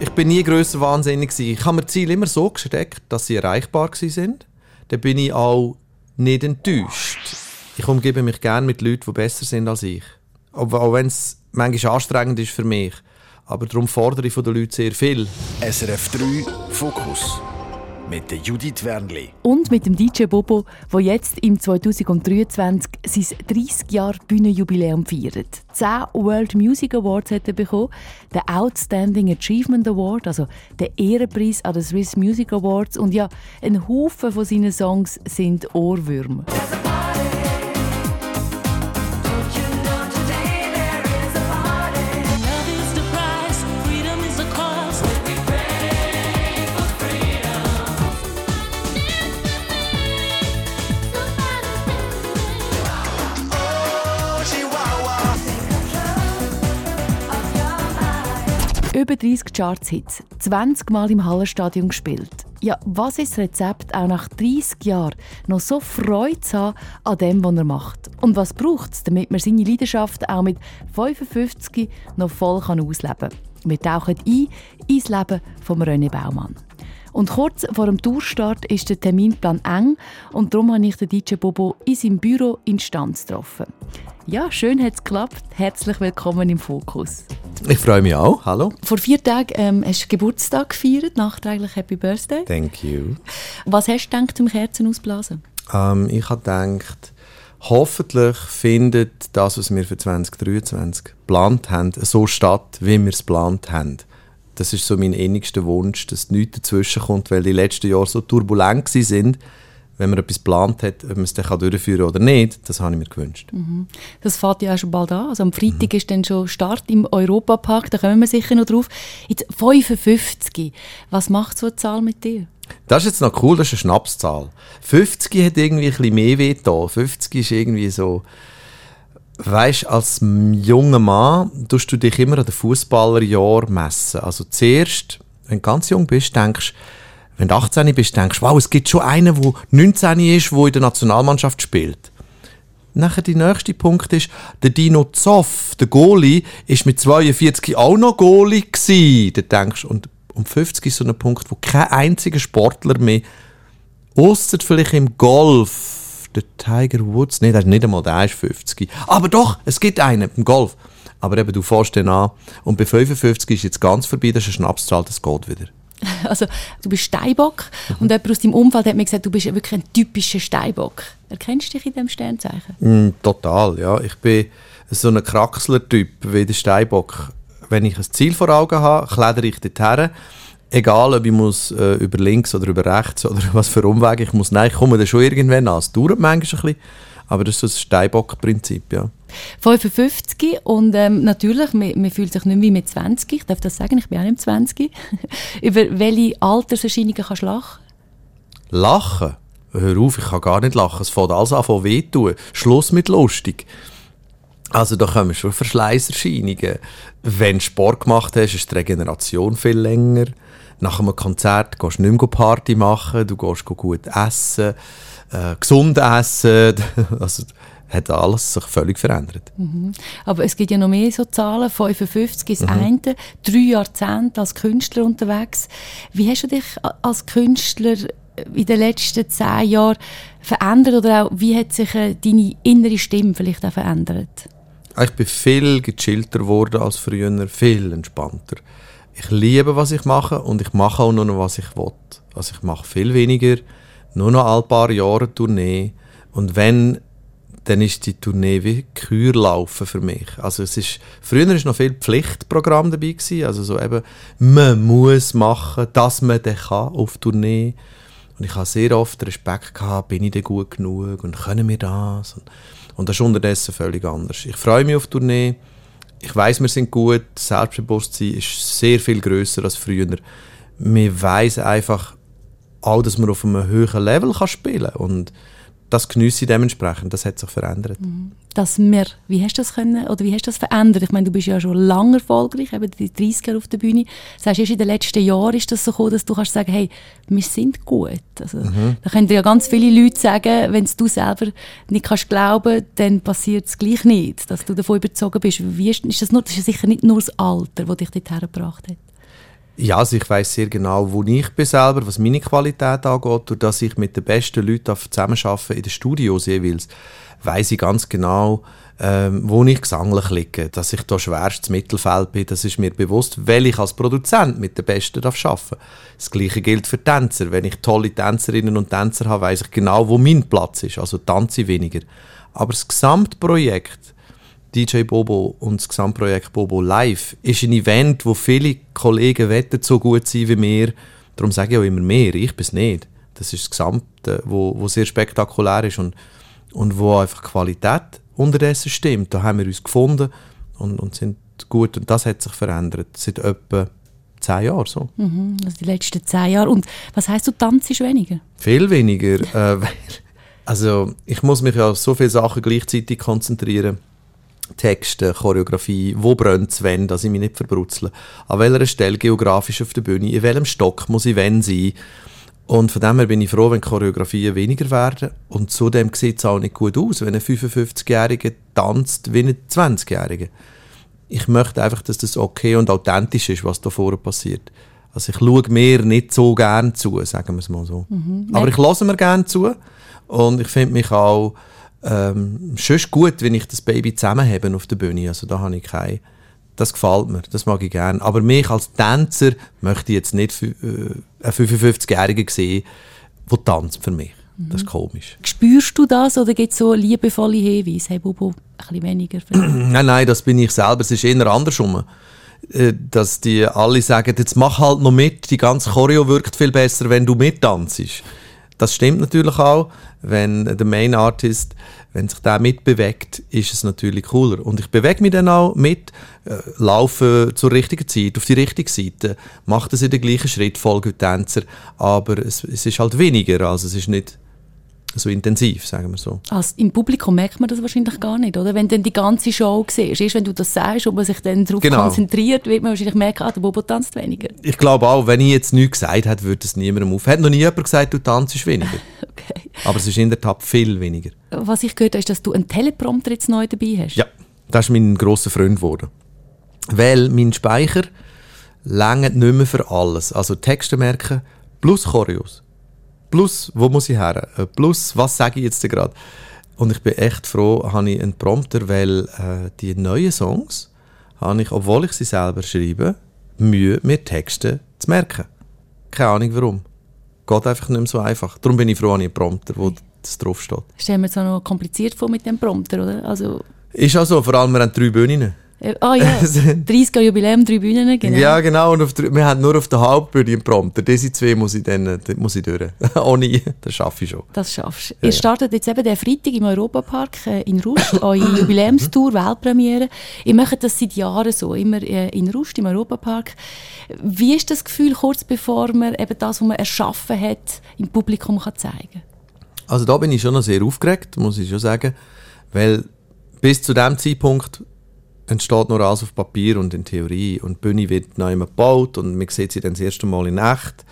Ich bin nie grösser wahnsinnig gewesen. Ich habe mir Ziele immer so gesteckt, dass sie erreichbar sind. Dann bin ich auch nicht enttäuscht. Ich umgebe mich gerne mit Leuten, die besser sind als ich. Auch wenn es manchmal anstrengend ist für mich. Aber darum fordere ich von den Leuten sehr viel. SRF 3 Fokus mit der Judith Wernli. Und mit dem DJ Bobo, der jetzt im 2023 sein 30 Jahre Bühnenjubiläum feiert. 10 World Music Awards hat er bekommen, den Outstanding Achievement Award, also den Ehrenpreis an den Swiss Music Awards. Und ja, ein Haufen von seinen Songs sind Ohrwürmer. Über 30 Charts-Hits, 20 Mal im Hallenstadion gespielt. Ja, was ist das Rezept, auch nach 30 Jahren noch so Freude zu haben an dem, was er macht? Und was braucht es, damit man seine Leidenschaft auch mit 55 noch voll ausleben kann? Wir tauchen ein ins Leben von René Baumann. Und kurz vor dem Tourstart ist der Terminplan eng und darum habe ich den DJ Bobo in seinem Büro in Stanz getroffen. Ja, schön hat es geklappt. Herzlich willkommen im Fokus. Ich freue mich auch. Hallo. Vor vier Tagen ähm, hast du Geburtstag gefeiert. Nachträglich Happy Birthday. Thank you. Was hast du gedacht zum Kerzen ausblasen? Ähm, ich habe gedacht, hoffentlich findet das, was wir für 2023 geplant haben, so statt, wie wir es geplant haben. Das ist so mein innigster Wunsch, dass nichts dazwischen kommt, weil die letzten Jahre so turbulent sind wenn man etwas geplant hat, ob man es dann durchführen kann oder nicht, das habe ich mir gewünscht. Mhm. Das fährt ja auch schon bald an. Also am Freitag mhm. ist dann schon Start im Europapark, da kommen wir sicher noch drauf. Jetzt 55, was macht so eine Zahl mit dir? Das ist jetzt noch cool, das ist eine Schnapszahl. 50 hat irgendwie ein bisschen mehr weh da. 50 ist irgendwie so... Weißt als junger Mann tust du dich immer an den Fußballerjahr messen. Also zuerst, wenn du ganz jung bist, denkst du, wenn du 18 bist, denkst wow, es gibt schon einen, der 19 ist, der in der Nationalmannschaft spielt. Nachher der nächste Punkt ist, der Dino Zoff, der Goalie, ist mit 42 auch noch Goalie gewesen. Da denkst und um 50 ist so ein Punkt, wo kein einziger Sportler mehr, außer vielleicht im Golf, der Tiger Woods, nee, der ist nicht einmal, der ist 50. Aber doch, es gibt einen im Golf. Aber eben, du fährst den an und bei 55 ist jetzt ganz vorbei, das ist eine Schnapszahl, das geht wieder. Also, du bist Steinbock mhm. und jemand aus deinem Umfeld hat mir gesagt, du bist wirklich ein typischer Steinbock. Erkennst du dich in diesem Sternzeichen? Mm, total, ja. Ich bin so ein Kraxler-Typ wie der Steinbock. Wenn ich ein Ziel vor Augen habe, kletter ich dorthin. Egal, ob ich muss, äh, über links oder über rechts oder was für Umwege ich muss. Nein, ich komme da schon irgendwann an. Es dauert manchmal ein bisschen. Aber das ist so das Steinbock-Prinzip, ja. 55 und ähm, natürlich, man, man, fühlt sich nicht wie mit 20. Ich darf das sagen, ich bin auch nicht 20. Über welche Alterserscheinungen kannst du lachen? Lachen? Hör auf, ich kann gar nicht lachen. Es fängt alles an von wehtun. Schluss mit lustig. Also da kommen schon Verschleißerscheinungen. Wenn du Sport gemacht hast, ist die Regeneration viel länger. Nach einem Konzert gehst du nicht mehr Party machen, du gehst gut essen äh, gesund essen. also, hat alles sich völlig verändert. Mhm. Aber es gibt ja noch mehr so Zahlen. 55 ist mhm. eine, drei Jahrzehnte als Künstler unterwegs. Wie hast du dich als Künstler in den letzten zehn Jahren verändert oder auch wie hat sich äh, deine innere Stimme vielleicht auch verändert? Ich bin viel gechillter geworden als früher, viel entspannter. Ich liebe, was ich mache und ich mache auch nur noch, was ich will. Also ich mache viel weniger nur noch ein paar Jahre Tournee. Und wenn, dann ist die Tournee wie Kür laufen für mich. Also es ist, früher war noch viel Pflichtprogramm dabei gewesen, also so eben, man muss machen, dass man dann kann auf Tournee. Und ich habe sehr oft Respekt gehabt, bin ich denn gut genug und können wir das? Und, und das ist unterdessen völlig anders. Ich freue mich auf Tournee. Ich weiß, wir sind gut. Selbstbewusstsein ist sehr viel größer als früher. Man weiß einfach, auch, dass man auf einem höheren Level kann spielen kann. Das genieße ich dementsprechend. Das hat sich verändert. Mhm. Dass wir, wie hast du das können, oder wie hast du das verändert? Ich meine, du bist ja schon lange erfolgreich, eben die 30 Jahre auf der Bühne. Das heißt, erst in den letzten Jahren ist das so gekommen, dass du kannst sagen, hey, wir sind gut. Also, mhm. Da können ja ganz viele Leute sagen, wenn du selber nicht kannst glauben, dann passiert es gleich nicht, dass du davon überzogen bist. Wie ist, ist das, nur, das ist sicher nicht nur das Alter, das dich dorthin gebracht hat. Ja, also ich weiß sehr genau, wo ich bin selber, was meine Qualität angeht, durch dass ich mit den besten Leuten zusammenarbeite in den Studios jeweils, weiß ich ganz genau, ähm, wo ich gesanglich liege, dass ich da schwerstes Mittelfeld bin, das ist mir bewusst, weil ich als Produzent mit den Besten darf arbeiten Das Gleiche gilt für Tänzer. Wenn ich tolle Tänzerinnen und Tänzer habe, weiß ich genau, wo mein Platz ist, also tanze ich weniger. Aber das Gesamtprojekt DJ Bobo und das Gesamtprojekt Bobo Live ist ein Event, wo viele Kollegen wetten so gut sein wie mir. Darum sage ich auch immer mehr, ich bin es nicht. Das ist das Gesamte, wo, wo sehr spektakulär ist und, und wo einfach Qualität unterdessen stimmt. Da haben wir uns gefunden und, und sind gut und das hat sich verändert seit etwa zehn Jahren so. Mhm, also die letzten zehn Jahre. Und was heißt du tanzt weniger? Viel weniger. äh, also ich muss mich ja auf so viele Sachen gleichzeitig konzentrieren. Texte, Choreografie, wo brennt es wenn, dass ich mich nicht verbrutzle. An welcher Stelle geografisch auf der Bühne, in welchem Stock muss ich wenn sein. Und von dem her bin ich froh, wenn Choreografien weniger werden. Und zudem sieht es auch nicht gut aus, wenn ein 55-Jähriger tanzt wie ein 20-Jähriger. Ich möchte einfach, dass das okay und authentisch ist, was da vorne passiert. Also ich schaue mir nicht so gern zu, sagen wir es mal so. Mhm. Aber ich lasse mir gern zu und ich finde mich auch ähm, schon gut, wenn ich das Baby zusammenhebe auf der Bühne. Also da habe ich keine das gefällt mir, das mag ich gerne. Aber mich als Tänzer möchte ich jetzt nicht äh, einen 55-Jährigen sehen, der tanzt für mich. Das ist mhm. komisch. Spürst du das oder gibt es so liebevolle Hinweise? Hey Bobo, ein bisschen weniger? nein, nein, das bin ich selber. Es ist eher andersrum. Äh, dass die alle sagen, jetzt mach halt noch mit, die ganze Choreo wirkt viel besser, wenn du mittanzt. Das stimmt natürlich auch, wenn der Main Artist wenn sich der mitbewegt, ist es natürlich cooler. Und ich bewege mich dann auch mit, äh, laufe zur richtigen Zeit, auf die richtige Seite, mache das in der gleichen Schrittfolge wie Tänzer, aber es, es ist halt weniger, also es ist nicht so intensiv, sagen wir so. Also Im Publikum merkt man das wahrscheinlich gar nicht, oder? Wenn du dann die ganze Show siehst, erst wenn du das sagst und man sich dann darauf genau. konzentriert, wird man wahrscheinlich merken, ah, der Bobo tanzt weniger. Ich glaube auch, wenn ich jetzt nichts gesagt hätte, würde es niemandem auf. Hat noch nie jemand gesagt, du tanzt weniger. okay. Aber es ist in der Tat viel weniger. Was ich gehört habe, ist, dass du einen Teleprompter jetzt neu dabei hast. Ja, das ist mein grosser Freund geworden. Weil mein Speicher längert nicht mehr für alles. Also Texte merken plus Choreos Plus, wo muss ich her? Äh, plus, was sage ich jetzt gerade? Und ich bin echt froh, habe ich einen Prompter, weil äh, die neuen Songs habe ich, obwohl ich sie selber schreibe, Mühe, mir Texte zu merken. Keine Ahnung warum. Geht einfach nicht mehr so einfach. Darum bin ich froh, habe ich einen Prompter, wo das draufsteht. Stellen wir es auch noch kompliziert vor mit dem Prompter, oder? Also ist auch so, vor allem wir haben drei Bühnen. Äh, ah ja, 30er Jubiläum, drei Bühnen, genau. Ja, genau. Und auf der, wir haben nur auf der Hauptbühne einen Prompter. Diese zwei muss ich dann muss ich durch. Ohne, das schaffe ich schon. Das schaffst du. Ja, Ihr startet jetzt eben den Freitag im Europapark äh, in Rust, eure Jubiläumstour, Weltpremiere. Ihr macht das seit Jahren so, immer äh, in Rust, im Europapark. Wie ist das Gefühl, kurz bevor man eben das, was man erschaffen hat, im Publikum kann zeigen kann? Also da bin ich schon noch sehr aufgeregt, muss ich schon sagen. Weil bis zu dem Zeitpunkt entsteht nur alles auf Papier und in Theorie. Und die Bühne wird neu gebaut und man sieht sie dann das erste Mal in echt.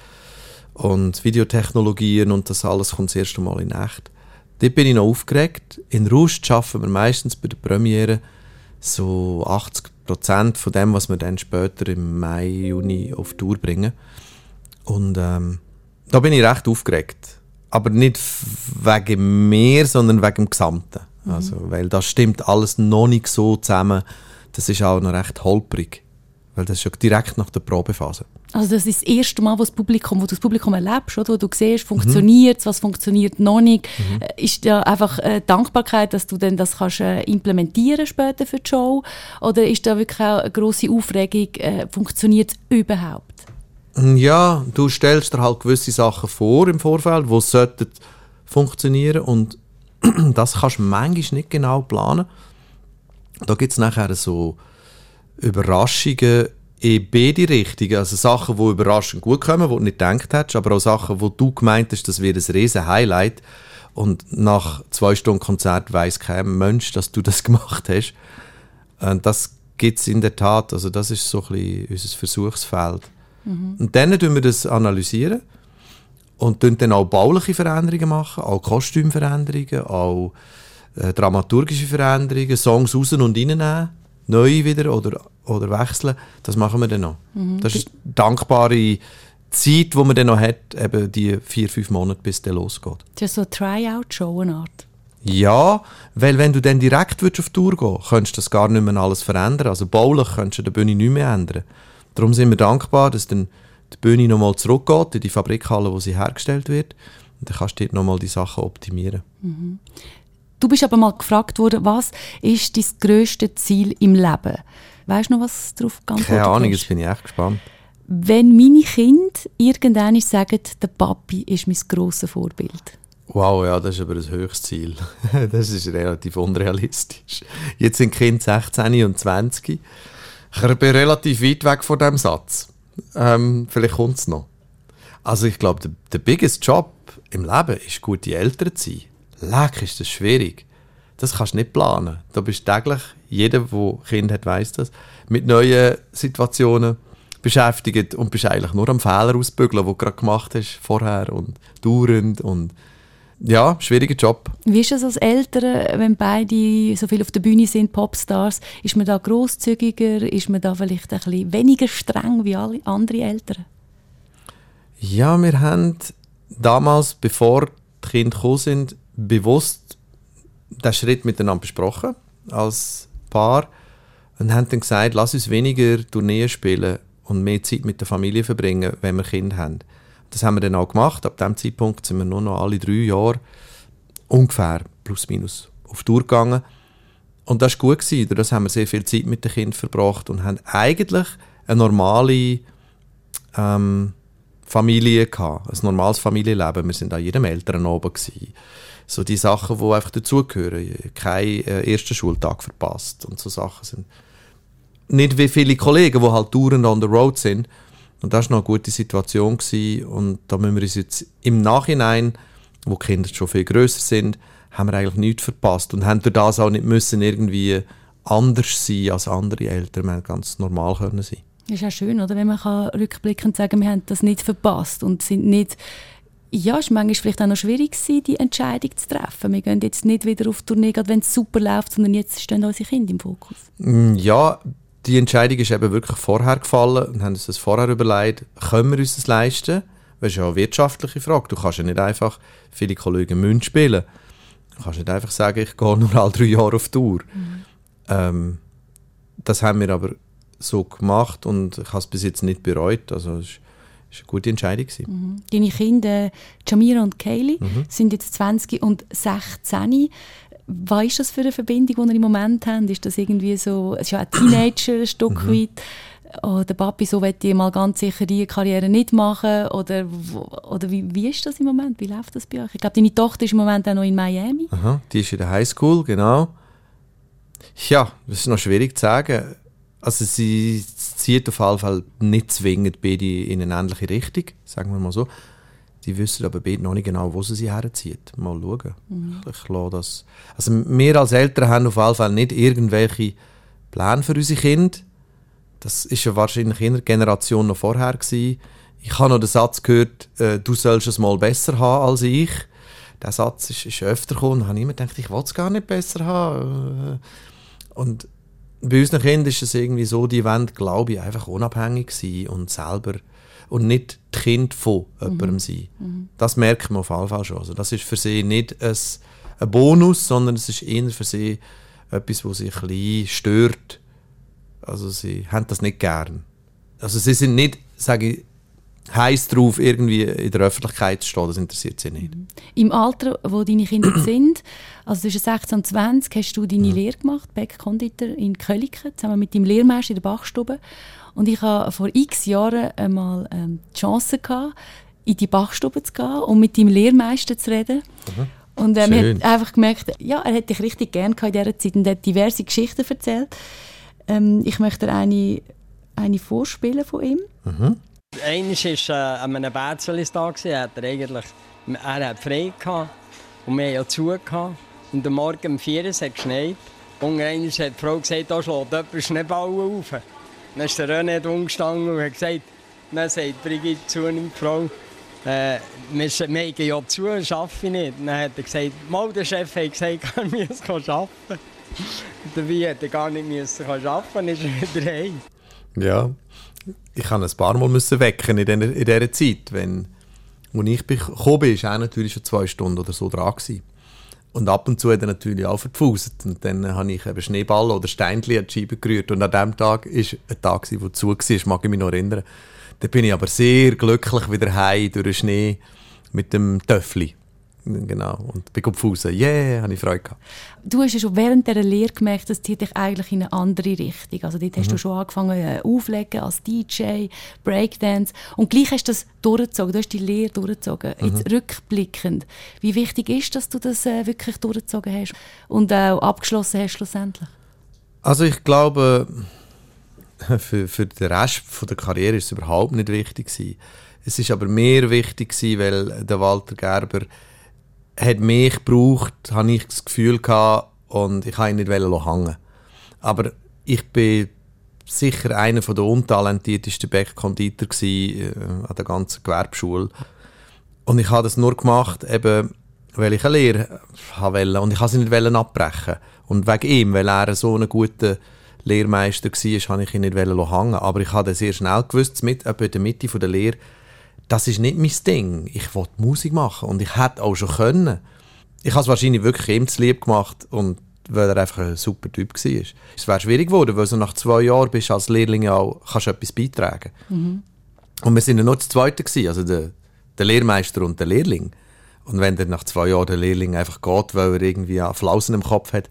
Und Videotechnologien und das alles kommt das erste Mal in echt. Dort bin ich noch aufgeregt. In Rust schaffen wir meistens bei der Premiere so 80 Prozent von dem, was wir dann später im Mai, Juni auf Tour bringen. Und ähm, da bin ich recht aufgeregt. Aber nicht wegen mir, sondern wegen dem Gesamten. Mhm. Also, weil das stimmt alles noch nicht so zusammen. Das ist auch noch recht holprig. Weil das ist ja direkt nach der Probephase. Also das ist das erste Mal, wo, das Publikum, wo du das Publikum erlebst, oder? wo du siehst, funktioniert mhm. was funktioniert noch nicht. Mhm. Äh, ist ja einfach äh, Dankbarkeit, dass du dann das kannst äh, implementieren später für die Show? Oder ist da wirklich auch eine grosse Aufregung, äh, funktioniert es überhaupt? Ja, du stellst dir halt gewisse Sachen vor im Vorfeld, die sollten funktionieren und das kannst du manchmal nicht genau planen. Da gibt es nachher so Überraschungen in beide Richtungen. Also Sachen, die überraschend gut kommen, die du nicht gedacht hättest, aber auch Sachen, wo du gemeint hast, das wird ein riesen Highlight. Und nach zwei Stunden Konzert weiß kein Mensch, dass du das gemacht hast. Und das gibt es in der Tat. Also das ist so ein bisschen unser Versuchsfeld. Mhm. Und dann tun wir das analysieren und dann auch bauliche Veränderungen machen, auch Kostümveränderungen, auch äh, dramaturgische Veränderungen, Songs raus und reinnehmen, neue wieder oder oder wechseln, das machen wir dann noch. Mhm. Das ist eine dankbare Zeit, die man dann noch hat, eben die vier, fünf Monate, bis der losgeht. Das ist so eine Tryout-Show, eine Art. Ja, weil wenn du dann direkt auf Tour gehen könntest du das gar nicht mehr alles verändern. Also baulich könntest du die Bühne nicht mehr ändern. Darum sind wir dankbar, dass dann die Bühne nochmal zurückgeht in die Fabrikhalle, wo sie hergestellt wird. Und dann kannst du dort nochmal die Sachen optimieren. Mhm. Du bist aber mal gefragt worden, was ist dein grösstes Ziel im Leben? Weißt du noch, was darauf geantwortet Keine Ahnung, jetzt bin ich echt gespannt. Wenn meine Kinder irgendwann sagen, der Papi ist mein grosses Vorbild. Wow, ja, das ist aber ein höchstes Ziel. das ist relativ unrealistisch. Jetzt sind die Kinder 16 und 20. Ich bin relativ weit weg von diesem Satz. Ähm, vielleicht kommt es noch. Also ich glaube, der, der biggest Job im Leben ist, gute Eltern zu sein. Leck, ist das schwierig. Das kannst du nicht planen. Du bist täglich, jeder, der Kind hat, weiß das, mit neuen Situationen beschäftigt und bist eigentlich nur am Fehler ausbügeln, den du gerade gemacht hast vorher und dauernd und ja, schwieriger Job. Wie ist es als Eltern, wenn beide so viel auf der Bühne sind, Popstars? Ist man da großzügiger? Ist man da vielleicht ein bisschen weniger streng wie alle anderen Eltern? Ja, wir haben damals, bevor die Kinder gekommen sind, bewusst den Schritt miteinander besprochen als Paar und haben dann gesagt, lass uns weniger Tourneen spielen und mehr Zeit mit der Familie verbringen, wenn wir Kinder haben. Das haben wir dann auch gemacht. Ab dem Zeitpunkt sind wir nur noch alle drei Jahre ungefähr plus minus auf Tour gegangen. Und das war gut. Gewesen. Das haben wir sehr viel Zeit mit den Kindern verbracht und haben eigentlich eine normale ähm, Familie gehabt, ein normales Familienleben. Wir sind an jedem Eltern oben gewesen. So die Sachen, die einfach dazugehören. Kein äh, ersten Schultag verpasst und so Sachen sind. Nicht wie viele Kollegen, die halt dauernd on the road sind. Und das war noch eine gute Situation gewesen. und da müssen wir uns jetzt im Nachhinein, wo die Kinder schon viel größer sind, haben wir eigentlich nichts verpasst und haben durch das auch nicht müssen irgendwie anders sein als andere Eltern. Wir haben ganz normal können sein. Das ist ja schön, oder? wenn man kann rückblickend sagen wir haben das nicht verpasst und sind nicht ja, es war manchmal vielleicht auch noch schwierig, gewesen, die Entscheidung zu treffen. Wir gehen jetzt nicht wieder auf Tournee, wenn es super läuft, sondern jetzt stehen unsere Kinder im Fokus. Mm, ja, die Entscheidung ist eben wirklich vorher gefallen und haben uns das vorher überlegt, können wir uns das leisten? Das ist ja eine wirtschaftliche Frage. Du kannst ja nicht einfach, viele Kollegen müssen spielen. Du kannst nicht einfach sagen, ich gehe nur alle drei Jahre auf Tour. Mhm. Ähm, das haben wir aber so gemacht und ich habe es bis jetzt nicht bereut. Also es ist, ist eine gute Entscheidung. Mhm. Deine Kinder, Jamira und Kaylee, mhm. sind jetzt 20 und 16. Was ist das für eine Verbindung, die ihr im Moment habt? Ist das irgendwie so, es ist ja ein Teenager ein Stück mhm. weit, oh, der Papi, so will ich mal ganz sicher die Karriere nicht machen oder, oder wie, wie ist das im Moment? Wie läuft das bei euch? Ich glaube, deine Tochter ist im Moment auch noch in Miami. Aha, die ist in der Highschool, genau. Ja, das ist noch schwierig zu sagen. Also sie zieht auf jeden Fall nicht zwingend beide in eine ähnliche Richtung, sagen wir mal so. Die wissen aber beide noch nicht genau, wo sie sie herzieht. Mal schauen. Mhm. Ich lasse das. Also wir als Eltern haben auf jeden Fall nicht irgendwelche Pläne für unsere Kinder. Das ist ja wahrscheinlich in der Generation noch vorher gewesen. Ich habe noch den Satz gehört, äh, du sollst es mal besser haben als ich. Der Satz ist, ist öfter gekommen und habe immer gedacht, ich will es gar nicht besser haben. Und bei unseren Kindern ist es irgendwie so, die wollen, glaube ich, einfach unabhängig sein und selber und nicht Kind von jemandem mhm. sein. Mhm. Das merkt man auf jeden Fall schon. Also das ist für sie nicht ein, ein Bonus, sondern es ist eher für sie etwas, was sie ein bisschen stört. Also sie haben das nicht gern. Also sie sind nicht, sage ich, heiß drauf, irgendwie in der Öffentlichkeit zu stehen. Das interessiert sie nicht. Mhm. Im Alter, wo deine Kinder sind, also zwischen 16 und 20, hast du deine mhm. Lehre gemacht, Bäck-Konditor in Köliken, zusammen mit deinem Lehrmeister in der Bachstube. Und ich hatte vor x Jahren einmal ähm, die Chance, gehabt, in die Bachstube zu gehen und mit deinem Lehrmeister zu reden. Mhm. Und ähm, er hat einfach gemerkt, ja, er hätte dich richtig gerne in dieser Zeit und hat diverse Geschichten erzählt. Ähm, ich möchte eine, eine vorspielen von ihm. Mhm. Einmal war äh, an einem Bärzlis da, hat er eigentlich er hat frei gehabt und wir haben ja zu. Gehabt. Und am Morgen um 4 Uhr hat es geschneit. Und einmal hat die Frau gesagt, da schlägt jemand Schneeballen auf. Dann ist der René umgestanden und hat gesagt, dann sagt Brigitte zu die Frau, äh, wir, gehen ja zu, arbeite ich nicht. Dann hat er gesagt, mal der Chef hat gesagt, er muss arbeiten. Dabei hätte er gar nicht müssen arbeiten, ist er wieder heim. Ja, ich kann ein paar Mal müssen wecken in in dieser Zeit. Wenn, als ich gekommen bin, war er natürlich schon zwei Stunden oder so dran. Gewesen. Und ab und zu hat er natürlich auch verfuset. Und dann habe ich eben Schneeball oder Steinchen an die Scheibe gerührt. Und an diesem Tag war ein Tag, der zu war, mag ich mich noch erinnern. Da bin ich aber sehr glücklich wieder heim durch den Schnee mit dem Töffli. Genau. Und bin gefunden, yeah, habe ich Freude gehabt. Du hast ja schon während dieser Lehre gemerkt, das zieht dich eigentlich in eine andere Richtung. Also dort mhm. hast du mhm. schon angefangen äh, auflegen als DJ, Breakdance und gleich hast du das durchgezogen, du hast die Lehre durchgezogen. Mhm. Jetzt rückblickend, wie wichtig ist, dass du das äh, wirklich durchgezogen hast und auch abgeschlossen hast schlussendlich? Also ich glaube, für, für den Rest von der Karriere ist es überhaupt nicht wichtig gewesen. Es ist aber mehr wichtig gewesen, weil der Walter Gerber hat mich gebraucht, habe ich das Gefühl gehabt, und ich wollte ihn nicht hängen. Aber ich bin sicher einer der untalentiertesten Bäckerkonditor äh, an der ganzen Gewerbeschule. Und ich habe das nur gemacht, eben, weil ich eine Lehre wollte. Und ich wollte sie nicht abbrechen. Und wegen ihm, weil er so ein guter Lehrmeister war, habe ich ihn nicht hängen. Aber ich habe sehr schnell gewusst, mit, in der Mitte der Lehre, das ist nicht mein Ding. Ich wollte Musik machen und ich hätte auch schon können. Ich habe es wahrscheinlich wirklich ihm zu lieb gemacht und weil er einfach ein super Typ war. Es wäre schwierig geworden, weil so nach zwei Jahren bist du als Lehrling auch kannst etwas beitragen. Mhm. Und wir sind ja nur das Zweite gewesen, also der, der Lehrmeister und der Lehrling. Und wenn dann nach zwei Jahren der Lehrling einfach geht, weil er irgendwie Flausen im Kopf hat,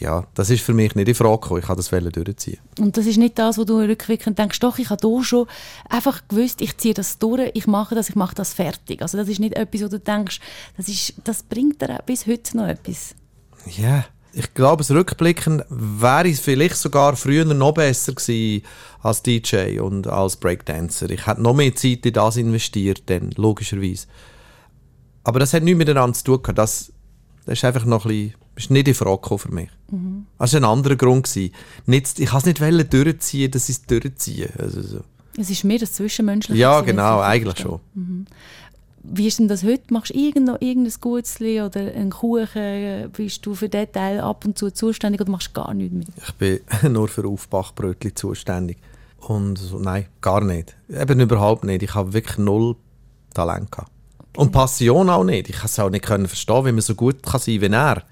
ja, das ist für mich nicht in Frage gekommen. Ich kann das durchziehen. Und das ist nicht das, wo du rückwirkend denkst, doch, ich habe hier schon einfach gewusst, ich ziehe das durch, ich mache das, ich mache das fertig. Also das ist nicht etwas, wo du denkst, das, ist, das bringt dir bis heute noch etwas. Ja, yeah. ich glaube, das Rückblicken wäre ich vielleicht sogar früher noch besser gewesen als DJ und als Breakdancer. Ich hätte noch mehr Zeit in das investiert, dann, logischerweise. Aber das hat nichts miteinander zu tun. Das, das ist einfach noch ein bisschen ist nicht in Frage für mich. Mhm. Das war ein anderer Grund. Nicht, ich wollte es nicht durchziehen, dass ich es durchziehe. Also so. Es ist mehr das Zwischenmenschliche. Ja, genau, eigentlich schon. Mhm. Wie ist denn das heute? Machst du irgend irgendein Gutzli oder einen Kuchen? Bist du für diesen Teil ab und zu zuständig oder machst du gar nichts mehr? Ich bin nur für Aufbachbrötchen zuständig. Und so, nein, gar nicht. Eben überhaupt nicht. Ich habe wirklich null Talent gehabt. Okay. Und Passion auch nicht. Ich konnte es auch nicht verstehen, wie man so gut kann sein kann wie er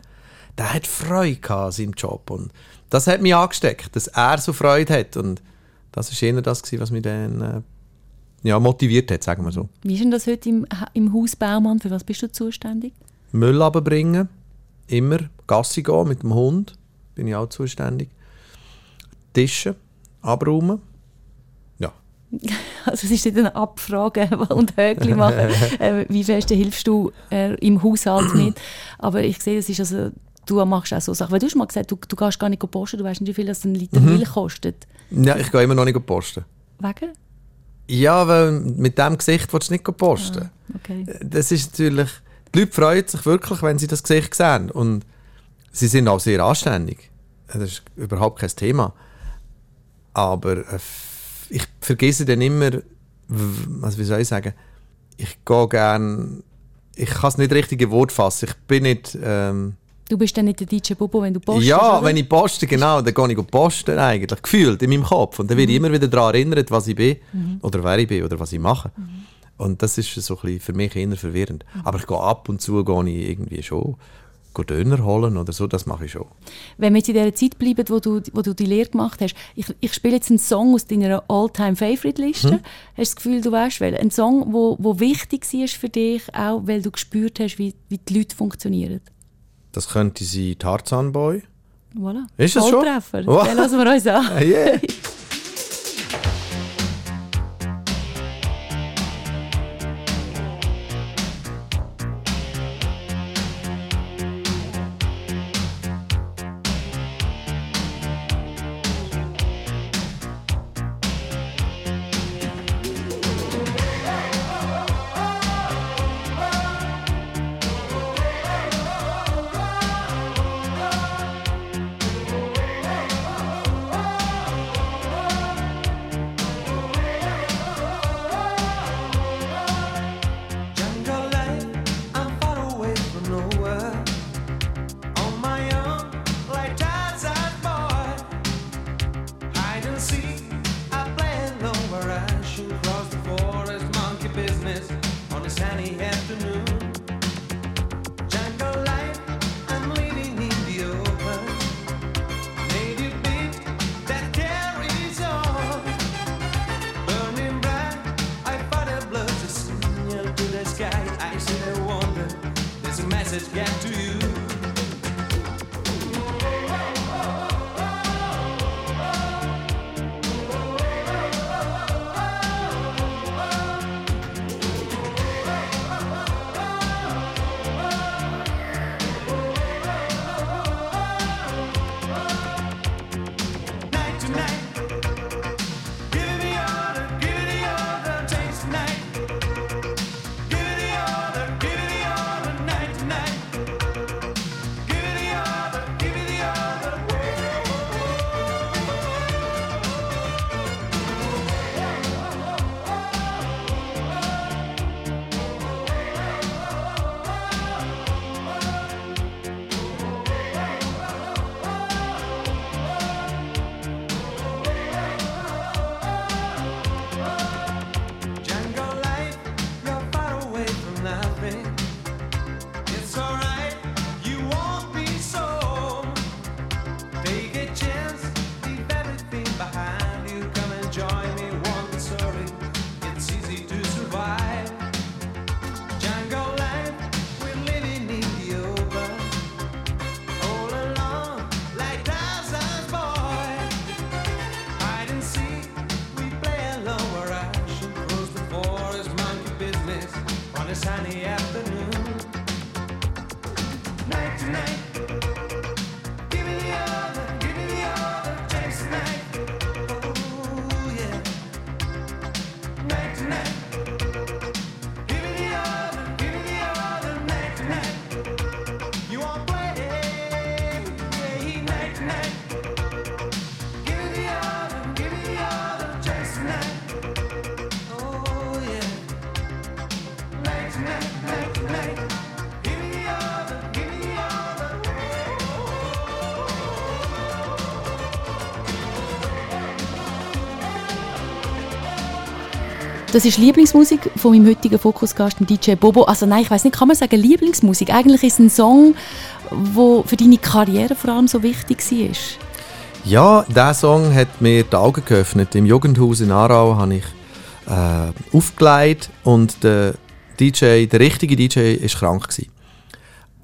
der hat Freude an seinem Job. Und das hat mich angesteckt, dass er so Freude hat. Und das war eher das, was mich dann äh, ja, motiviert hat, sagen wir so. Wie ist denn das heute im, im Haus Baumann? Für was bist du zuständig? Müll abbringen, immer. Gassi gehen mit dem Hund, bin ich auch zuständig. Tische abräumen. Ja. Also es ist nicht eine Abfrage und Höckli machen. äh, wie fest hilfst du äh, im Haushalt mit? Aber ich sehe, das ist also du machst auch so Sachen. Weil du hast mal gesagt, du, du gehst gar nicht posten, du weißt nicht, wie viel das ein Liter mhm. Milch kostet. Ja, ich gehe immer noch nicht posten. Wegen? Ja, weil mit dem Gesicht willst du nicht posten. Ah, okay. Das ist natürlich... Die Leute freuen sich wirklich, wenn sie das Gesicht sehen. Und sie sind auch sehr anständig. Das ist überhaupt kein Thema. Aber äh, ich vergesse dann immer, also wie soll ich sagen, ich gehe gerne, ich kann es nicht richtig in Wort fassen. Ich bin nicht... Ähm, Du bist dann nicht der DJ Bobo, wenn du postest, Ja, oder? wenn ich poste, genau, dann gehe ich posten eigentlich, gefühlt in meinem Kopf. Und dann werde ich mhm. immer wieder daran erinnert, was ich bin, mhm. oder wer ich bin, oder was ich mache. Mhm. Und das ist so ein bisschen für mich eher verwirrend. Mhm. Aber ich gehe ab und zu gehe ich irgendwie schon Döner holen oder so, das mache ich schon. Wenn wir jetzt in dieser Zeit bleiben, wo du, wo du die Lehre gemacht hast, ich, ich spiele jetzt einen Song aus deiner All-Time-Favorite-Liste. Hm? Hast du das Gefühl, du weißt welchen? Ein Song, wo, wo wichtig war für dich, auch weil du gespürt hast, wie, wie die Leute funktionieren? Das könnte sein Tarzan Boy. Voilà. Ist das schon? Volltreffer. Wow. Den lassen wir uns an. yeah. get to you. Das ist Lieblingsmusik von meinem heutigen Fokusgast, DJ Bobo. Also nein, ich weiß nicht, kann man sagen Lieblingsmusik? Eigentlich ist es ein Song, wo für deine Karriere vor allem so wichtig war. Ja, dieser Song hat mir die Augen geöffnet. Im Jugendhaus in Aarau habe ich äh, aufgelegt und der DJ, der richtige DJ, war krank. Gewesen.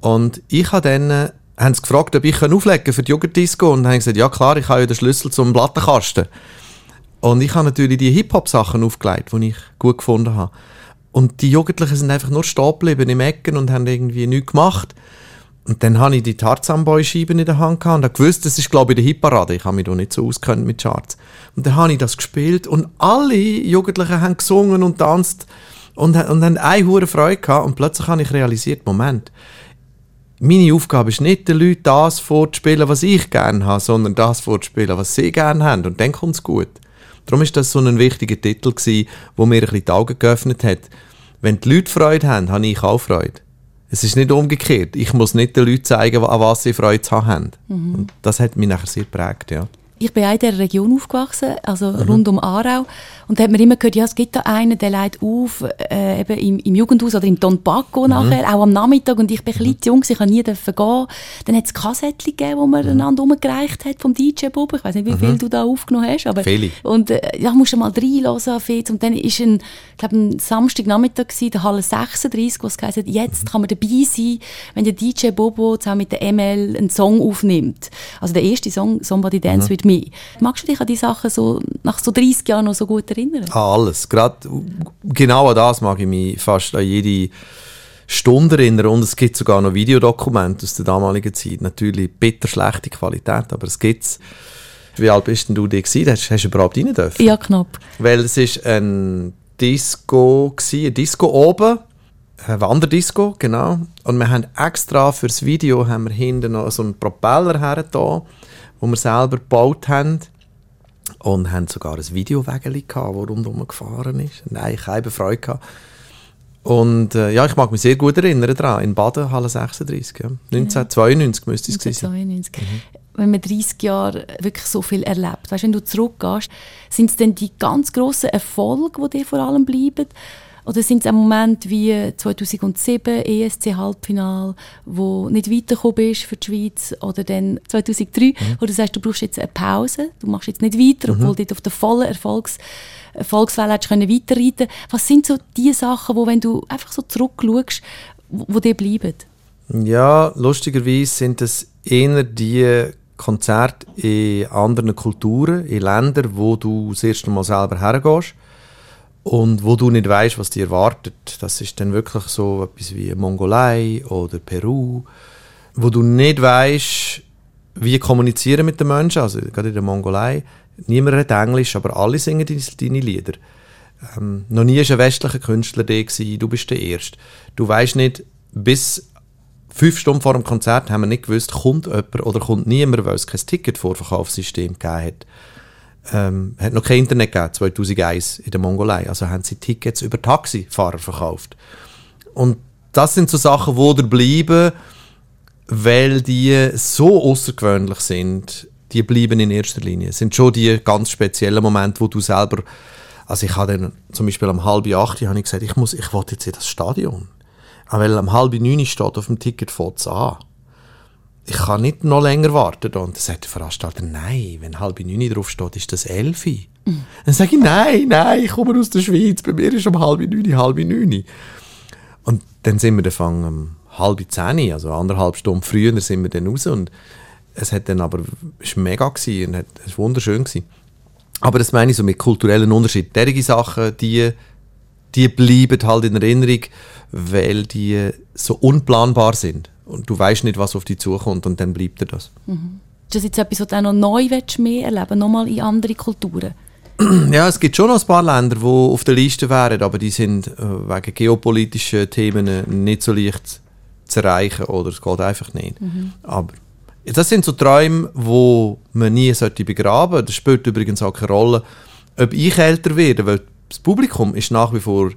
Und ich habe dann, äh, haben sie gefragt, ob ich auflegen kann für die Jugenddisco und habe gesagt, ja klar, ich habe ja den Schlüssel zum Plattenkasten. Und ich habe natürlich die Hip-Hop-Sachen aufgelegt, die ich gut gefunden habe. Und die Jugendlichen sind einfach nur stehen geblieben im Ecken und haben irgendwie nichts gemacht. Und dann hatte ich die Tarzan-Boy-Scheiben in der Hand gehabt und habe gewusst, das ist, glaube ich, der Hitparade. Ich habe mich da nicht so auskennt mit Charts. Und dann habe ich das gespielt und alle Jugendlichen haben gesungen und tanzt und, und haben eine hohe Freude gehabt. Und plötzlich habe ich realisiert, Moment, meine Aufgabe ist nicht, den Leuten das vorzuspielen, was ich gerne habe, sondern das vorzuspielen, was sie gerne haben. Und dann kommt es gut. Darum ist das so ein wichtiger Titel gewesen, wo mir ein bisschen die Augen geöffnet hat. Wenn die Leute Freude haben, habe ich auch Freude. Es ist nicht umgekehrt. Ich muss nicht den Leuten zeigen, an was sie Freude zu haben. haben. Und das hat mich nachher sehr geprägt, ja. Ich bin auch in dieser Region aufgewachsen, also rund um Aarau. Und da hat man immer gehört, ja, es gibt da einen, der leitet auf, äh, eben im, im Jugendhaus oder im Don Paco nachher, auch am Nachmittag. Und ich bin ein bisschen zu jung, ich konnte nie dürfen gehen. Dann hat es Kassettchen gegeben, die man einander umgereicht hat vom DJ Bob. Ich weiß nicht, wie viel du da aufgenommen hast. Aber, Viele. Und äh, ja, musst du mal reinhören, Fitz. Und dann ist ein, ich glaube, ein Samstagnachmittag gewesen, der Halle 36, wo es geheißen hat, jetzt kann man dabei sein, wenn der DJ Bobo zusammen mit der ML einen Song aufnimmt. Also der erste Song, Somebody Dance With Me. Magst du dich an die Sachen so nach so 30 Jahren noch so gut erinnern? An alles. Gerade genau an das mag ich mich fast an jede Stunde erinnern. Und es gibt sogar noch Videodokumente aus der damaligen Zeit. Natürlich bitter schlechte Qualität, aber es gibt's. Wie alt bist denn du da gewesen? Hast, hast du überhaupt rein dürfen? Ja, knapp. Weil es ist ein Disco gsi, ein Disco oben, ein Wanderdisco, genau. Und wir haben extra fürs Video haben wir hinten noch so einen Propeller her wo wir selber gebaut haben. Und haben sogar ein Videowägeli gehabt, das rundherum gefahren ist. Nein, keine Freude gehabt. Und äh, ja, ich mag mich sehr gut erinnern daran, in Baden, Halle 36, ja. 1992 müsste es gewesen sein. 1992. Wenn man 30 Jahre wirklich so viel erlebt, weißt, wenn du zurückgehst, sind es dann die ganz grossen Erfolge, die dir vor allem bleiben? Oder sind es ein Moment wie 2007 ESC-Halbfinal, wo nicht weitergekommen bist für die Schweiz? Oder dann 2003, wo du sagst, du brauchst jetzt eine Pause, du machst jetzt nicht weiter, obwohl du dort auf der vollen Erfolgs Erfolgswelle hättest können weiterreiten Was sind so die Sachen, wo, wenn du einfach so zurückschaust, wo, wo dir bleiben? Ja, lustigerweise sind es eher die Konzerte in anderen Kulturen, in Ländern, wo du das erste Mal selber hergehst und wo du nicht weißt, was dir erwartet. Das ist dann wirklich so etwas wie Mongolei oder Peru, wo du nicht weißt, wie kommunizieren mit den Menschen. Also gerade in der Mongolei, niemand redet Englisch, aber alle singen deine, deine Lieder. Ähm, noch nie war ein westlicher Künstler da, du bist der Erste. Du weißt nicht, bis fünf Stunden vor dem Konzert haben wir nicht gewusst, kommt jemand oder kommt niemand, weil es kein Ticketvorverkaufssystem gegeben hat. Ähm, hat noch kein Internet gegeben, 2001 in der Mongolei. Also haben sie Tickets über Taxifahrer verkauft. Und das sind so Sachen, die da bleiben, weil die so außergewöhnlich sind. Die bleiben in erster Linie. Es sind schon die ganz speziellen Momente, wo du selber also ich habe dann zum Beispiel um halb acht habe ich gesagt, ich muss, ich will jetzt in das Stadion. Weil um halb neun steht auf dem Ticket fängt an. Ich kann nicht noch länger warten. Und dann sagt der Veranstalter, nein, wenn halb neun drauf steht, ist das elfi. Dann sage ich, nein, nein, ich komme aus der Schweiz, bei mir ist um halb neun, halb neun. Und dann sind wir dann um halb zehn, also anderthalb Stunden früher sind wir dann raus und es hat dann aber, es war mega und hat- es war wunderschön gewesen. Aber das meine ich so mit kulturellen Unterschied. Derige Sachen, die, die bleiben halt in Erinnerung, weil die so unplanbar sind. Und du weißt nicht, was auf dich zukommt und dann bleibt dir das. Ist das jetzt etwas, was du auch noch neu willst, mehr erleben nochmal in andere Kulturen? Ja, es gibt schon noch ein paar Länder, die auf der Liste wären, aber die sind äh, wegen geopolitischen Themen äh, nicht so leicht zu erreichen oder es geht einfach nicht. Aber das sind so Träume, wo man nie sollte begraben. Das spielt übrigens auch keine Rolle, ob ich älter werde, weil das Publikum ist nach wie vor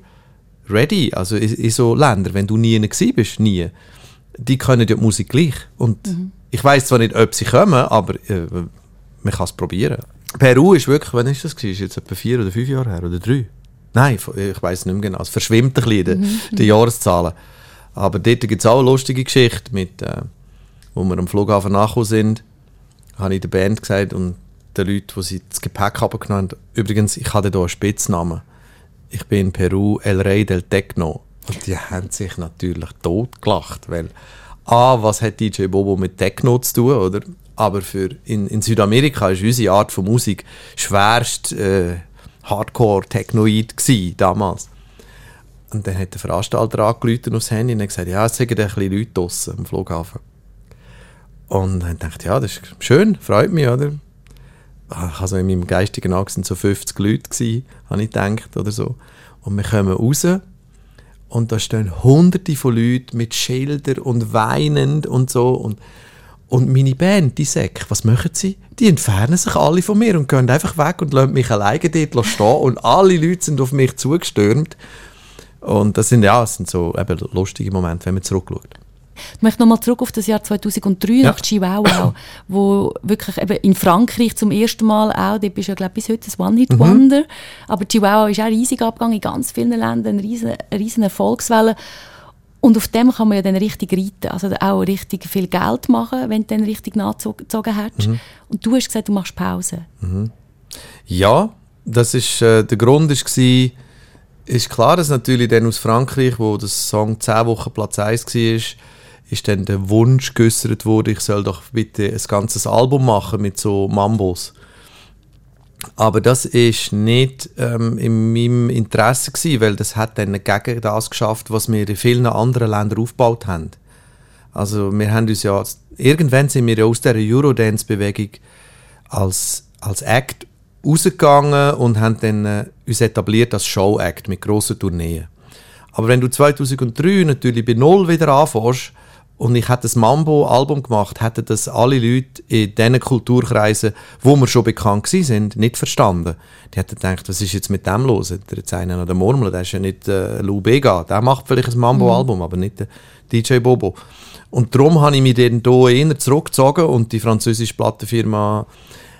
ready. Also in, in so Ländern, wenn du nie gewesen bist, nie, die können die Musik gleich. Und ich weiß zwar nicht, ob sie kommen, aber äh, man kann es probieren. Peru ist wirklich, wann ist das gewesen? Ist jetzt etwa vier oder fünf Jahre her oder drei? Nein, ich weiß nicht mehr genau. Es verschwimmt ein bisschen, die, die Jahreszahlen. Aber dort gibt es auch eine lustige Geschichte, mit, äh, wo wir am Flughafen nachgekommen sind, habe ich der Band gesagt und den Leuten, die sie das Gepäck abgenommen haben, übrigens, ich hatte hier einen Spitznamen. Ich bin in Peru El Rey del Techno. Und die haben sich natürlich totgelacht, weil A, was hat DJ Bobo mit Techno zu tun, oder? Aber für in, in Südamerika ist unsere Art von Musik schwerst äh, Hardcore-Technoid damals. Und dann hat der Veranstalter angerufen aufs Handy und gesagt, ja, es sind ein bisschen Leute draussen am Flughafen. Und dann dachte ich, ja, das ist schön, freut mich, oder? Also in meinem geistigen Auge sind so 50 Leute habe ich gedacht, oder so. Und wir kommen raus und da stehen hunderte von Leuten mit Schildern und weinend und so. Und, und meine Band, die Säck, was machen sie? Die entfernen sich alle von mir und gehen einfach weg und lassen mich alleine dort stehen. Und alle Leute sind auf mich zugestürmt. Und das sind ja, das sind so eben lustige Momente, wenn man zurückschaut. Ich möchte nochmal zurück auf das Jahr 2003, Ja. nach Chihuahua, wo wirklich eben in Frankreich zum ersten Mal auch, dort bist du ja glaube bis heute ein One-Hit-Wonder, aber Chihuahua ist auch riesig abgegangen in ganz vielen Ländern, eine riesen, riesen Erfolgswelle. Und auf dem kann man ja dann richtig reiten, also auch richtig viel Geld machen, wenn du dann richtig nachgezogen hast. Und du hast gesagt, du machst Pause. Ja, das ist, äh, der Grund war, ist klar, dass natürlich dann aus Frankreich, wo das Song 10 Wochen Platz 1 war, ist dann der Wunsch geäußert worden, ich soll doch bitte ein ganzes Album machen mit so Mambos. Aber das ist nicht ähm, in meinem Interesse gewesen, weil das hat dann gegen das geschafft, was wir in vielen anderen Ländern aufgebaut haben. Also wir haben uns ja, irgendwann sind wir ja aus der Eurodance-Bewegung als, als Act rausgegangen und haben dann äh, uns etabliert als Show-Act mit grossen Tourneen. Aber wenn du 2003 natürlich bei Null wieder anfängst und ich hätte das Mambo-Album gemacht, hätten das alle Leute in diesen Kulturkreisen, wo wir schon bekannt sind, nicht verstanden. Die hätten gedacht, was ist jetzt mit dem los? Hat der jetzt einen an der Murmel? Der ist ja nicht äh, Lou Bega. Der macht vielleicht ein Mambo-Album, aber nicht der DJ Bobo. Und darum habe ich mich dann hier eher zurückgezogen und die französische Plattenfirma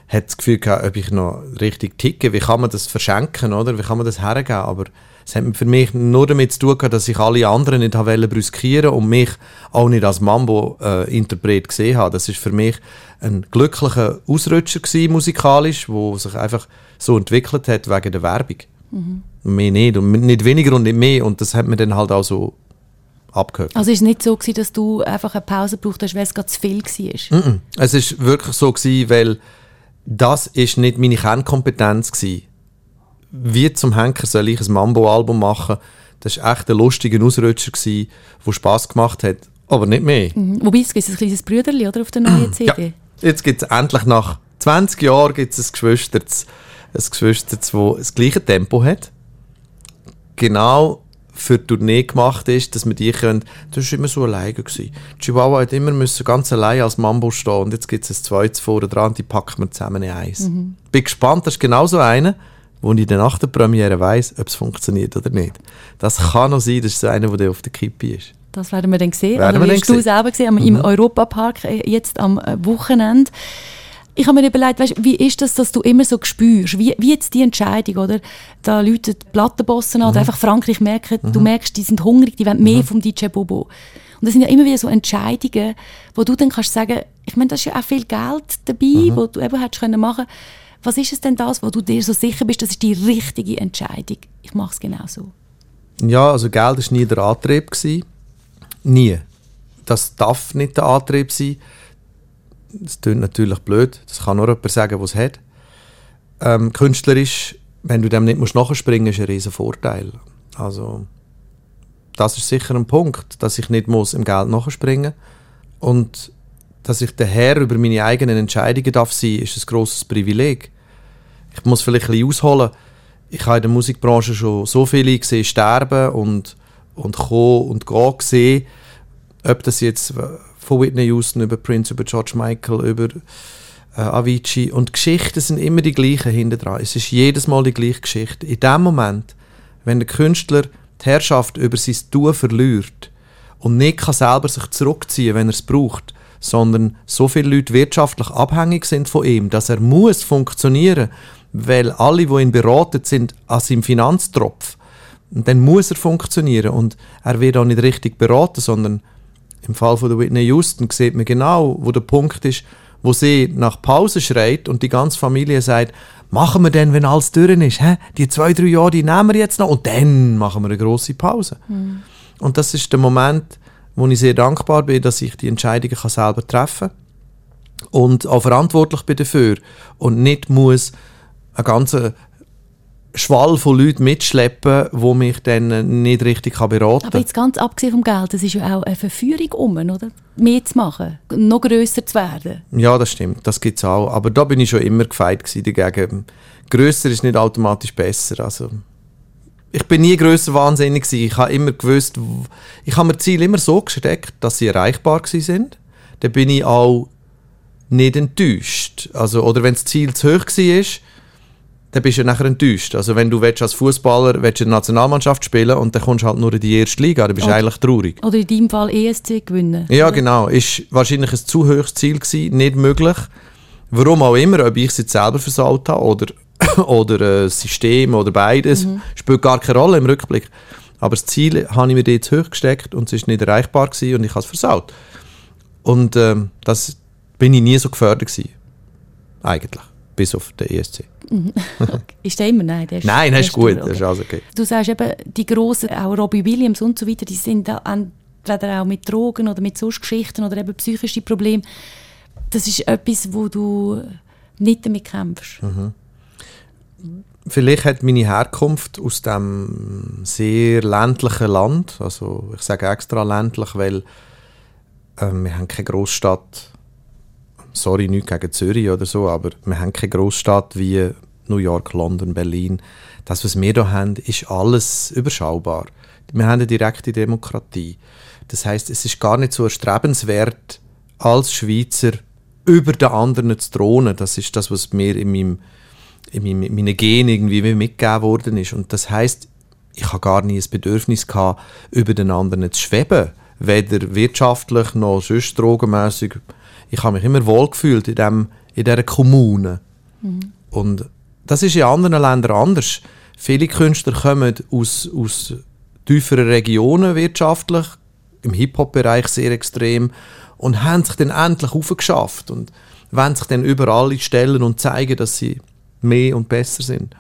hat das Gefühl gehabt, ob ich noch richtig ticke, wie kann man das verschenken, oder? Wie kann man das hergeben? Aber es hat für mich nur damit zu tun gehabt, dass ich alle anderen nicht habe brüskieren und mich auch nicht als Mambo-Interpret gesehen habe. Das ist für mich ein glücklicher Ausrutscher gewesen, musikalisch, wo sich einfach so entwickelt hat wegen der Werbung. Und Mehr nicht und nicht weniger und nicht mehr und das hat mir dann halt auch so abgehört. Also ist es nicht so gewesen, dass du einfach eine Pause gebraucht hast, weil es gerade zu viel war? Mhm. Es ist wirklich so gewesen, weil das ist nicht meine Kernkompetenz gewesen. Wie zum Henker soll ich ein Mambo-Album machen? Das war echt ein lustiger Ausrutscher, gewesen, der Spass gemacht hat, aber nicht mehr. Mhm. Wobei, es gibt ein kleines Brüderli, oder, auf der neuen Ja. CD. Jetzt gibt es endlich nach 20 Jahren gibt's ein Geschwister, ein Geschwister, das das gleiche Tempo hat. Genau für die Tournee gemacht ist, dass wir die können. Das war immer so alleine. Gewesen. Chihuahua hat immer müssen ganz allein als Mambo stehen und jetzt gibt es ein zweites vorne dran die packen wir zusammen in eins. Bin gespannt, das ist genau so einer, wo ich dann nach der Premiere weiss, ob es funktioniert oder nicht. Das kann noch sein, das ist so einer, der auf der Kippe ist. Das werden wir dann sehen. Werden also, wir wirst du sehen. Mhm. selber gesehen am- im Europapark äh, jetzt am äh, Wochenende. Ich habe mir überlegt, weißt, wie ist das, dass du immer so spürst? Wie, wie jetzt die Entscheidung, oder? Da Leute die Plattenbossen Mhm. an, oder einfach Frankreich merken, du merkst, die sind hungrig, die wollen mehr vom DJ Bobo. Und das sind ja immer wieder so Entscheidungen, wo du dann kannst sagen, ich meine, da ist ja auch viel Geld dabei, Mhm. wo du eben hättest können machen. Was ist es denn das, wo du dir so sicher bist, das ist die richtige Entscheidung? Ich mache es genau so. Ja, also Geld war nie der Antrieb. Gewesen. Nie. Das darf nicht der Antrieb sein. Das klingt natürlich blöd. Das kann nur jemand sagen, der es hat. Ähm, künstlerisch, wenn du dem nicht musst nachspringen musst, ist ein riesen Vorteil. Also, das ist sicher ein Punkt, dass ich nicht muss im Geld nachspringen Und dass ich der Herr über meine eigenen Entscheidungen darf sein, ist ein grosses Privileg. Ich muss vielleicht ein bisschen ausholen. Ich habe in der Musikbranche schon so viele gesehen sterben und, und kommen und gehen gesehen. Ob das jetzt äh, von Whitney Houston über Prince, über George Michael, über äh, Avicii. Und Geschichten sind immer die gleichen hinten dran. Es ist jedes Mal die gleiche Geschichte. In dem Moment, wenn der Künstler die Herrschaft über sein Tun verliert und nicht kann selber sich zurückziehen, wenn er es braucht, sondern so viele Leute wirtschaftlich abhängig sind von ihm, dass er muss funktionieren, weil alle, die ihn beraten, sind an seinem Finanztropf. Und dann muss er funktionieren und er wird auch nicht richtig beraten, sondern im Fall von der Whitney Houston sieht man genau, wo der Punkt ist, wo sie nach Pause schreit und die ganze Familie sagt, machen wir denn, wenn alles durch ist? Hä? Die zwei, drei Jahre, die nehmen wir jetzt noch und dann machen wir eine große Pause. Und das ist der Moment, wo ich sehr dankbar bin, dass ich die Entscheidungen kann selber treffen kann und auch verantwortlich bin dafür und nicht muss einen ganzen Schwall von Leuten mitschleppen, wo mich dann nicht richtig kann beraten Aber kann. jetzt ganz abgesehen vom Geld, das ist ja auch eine Verführung um, oder? Mehr zu machen, noch grösser zu werden. Ja, das stimmt, das gibt es auch. Aber da bin ich schon immer gefeit dagegen. Grösser ist nicht automatisch besser. Also, ich bin nie grösser wahnsinnig gewesen. Ich habe immer gewusst, ich habe mir Ziele immer so gesteckt, dass sie erreichbar sind. Dann bin ich auch nicht enttäuscht. Also, oder wenn das Ziel zu hoch war, dann bist du nachher enttäuscht. Also wenn du willst, als Fußballer willst, in der Nationalmannschaft spielen und dann kommst du halt nur in die erste Liga, dann bist du Oder- eigentlich traurig. Oder in deinem Fall ESC gewinnen. Ja, genau. Ist wahrscheinlich ein zu hohes Ziel gewesen, nicht möglich. Warum auch immer, ob ich es jetzt selber versaut habe oder, oder äh, das System oder beides, spielt gar keine Rolle im Rückblick. Aber das Ziel habe ich mir dort zu hoch gesteckt und es ist nicht erreichbar gewesen und ich habe es versaut. Und ähm, das bin ich nie so gefördert gewesen. Eigentlich. Bis auf den ESC. Ist der immer? Nein, der ist, Nein, der das ist gut. durch, Das ist okay. alles okay. Du sagst eben, die Grossen, auch Robbie Williams und so weiter, die sind entweder auch mit Drogen oder mit sonst Geschichten oder eben psychische Probleme. Das ist etwas, wo du nicht damit kämpfst. Mhm. Vielleicht hat meine Herkunft aus dem sehr ländlichen Land, also ich sage extra ländlich, weil ähm, wir haben keine Großstadt. Sorry, nicht gegen Zürich oder so, aber wir haben keine Großstadt wie New York, London, Berlin. Das, was wir hier haben, ist alles überschaubar. Wir haben eine direkte Demokratie. Das heißt, es ist gar nicht so erstrebenswert, als Schweizer über den anderen zu thronen. Das ist das, was mir in meinem in in meinen Genen irgendwie wie mitgegeben worden ist. Und das heißt, ich habe gar nie ein Bedürfnis gehabt, über den anderen zu schweben. Weder wirtschaftlich noch sonst drogenmässig. Ich habe mich immer wohlgefühlt in, dem, in dieser Kommune. Und das ist in anderen Ländern anders. Viele Künstler kommen aus, aus tieferen Regionen wirtschaftlich, im Hip-Hop-Bereich sehr extrem, und haben sich dann endlich aufgeschafft und wollen sich dann überall stellen und zeigen, dass sie mehr und besser sind.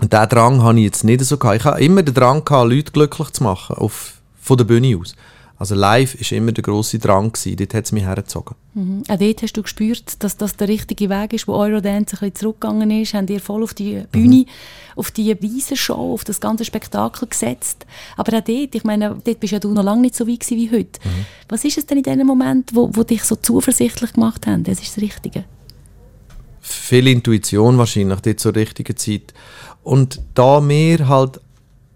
Und diesen Drang habe ich jetzt nicht so gehabt. Ich habe immer den Drang gehabt, Leute glücklich zu machen, auf von der Bühne aus. Also live ist immer der grosse Drang gewesen, dort hat es mich hergezogen. Mhm. Auch dort hast du gespürt, dass das der richtige Weg ist, wo Eurodance ein bisschen zurückgegangen ist. Habt ihr voll auf die Bühne, auf die Weise-Show, auf das ganze Spektakel gesetzt. Aber auch dort, ich meine, dort bist ja du noch lange nicht so weit gewesen wie heute. Was ist es denn in diesem Moment, wo, wo dich so zuversichtlich gemacht haben? Das ist das Richtige. viel Intuition wahrscheinlich dort zur richtigen Zeit. Und da wir halt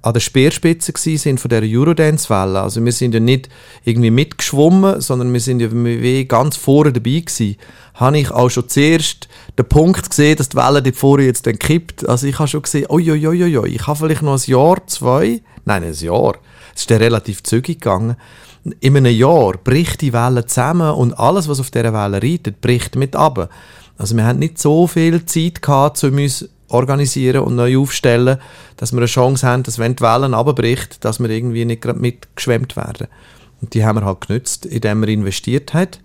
an der Speerspitze gsi sind von der Eurodance-Welle, also wir sind ja nicht irgendwie mitgeschwommen, sondern wir sind ja wie ganz vorne dabei gsi, habe ich auch schon zuerst den Punkt gesehen, dass die Welle dort vorne jetzt dann kippt. Also ich habe schon gesehen, oi, ich habe vielleicht noch ein Jahr, zwei, nein, ein Jahr. Es ist dann relativ zügig gegangen. In einem Jahr bricht die Welle zusammen und alles, was auf dieser Welle reitet, bricht mit ab. Also wir haben nicht so viel Zeit gehabt, um uns organisieren und neu aufstellen, dass wir eine Chance haben, dass wenn die Welle abbricht, dass wir irgendwie nicht gerade mitgeschwemmt werden. Und die haben wir halt genützt, indem wir investiert hat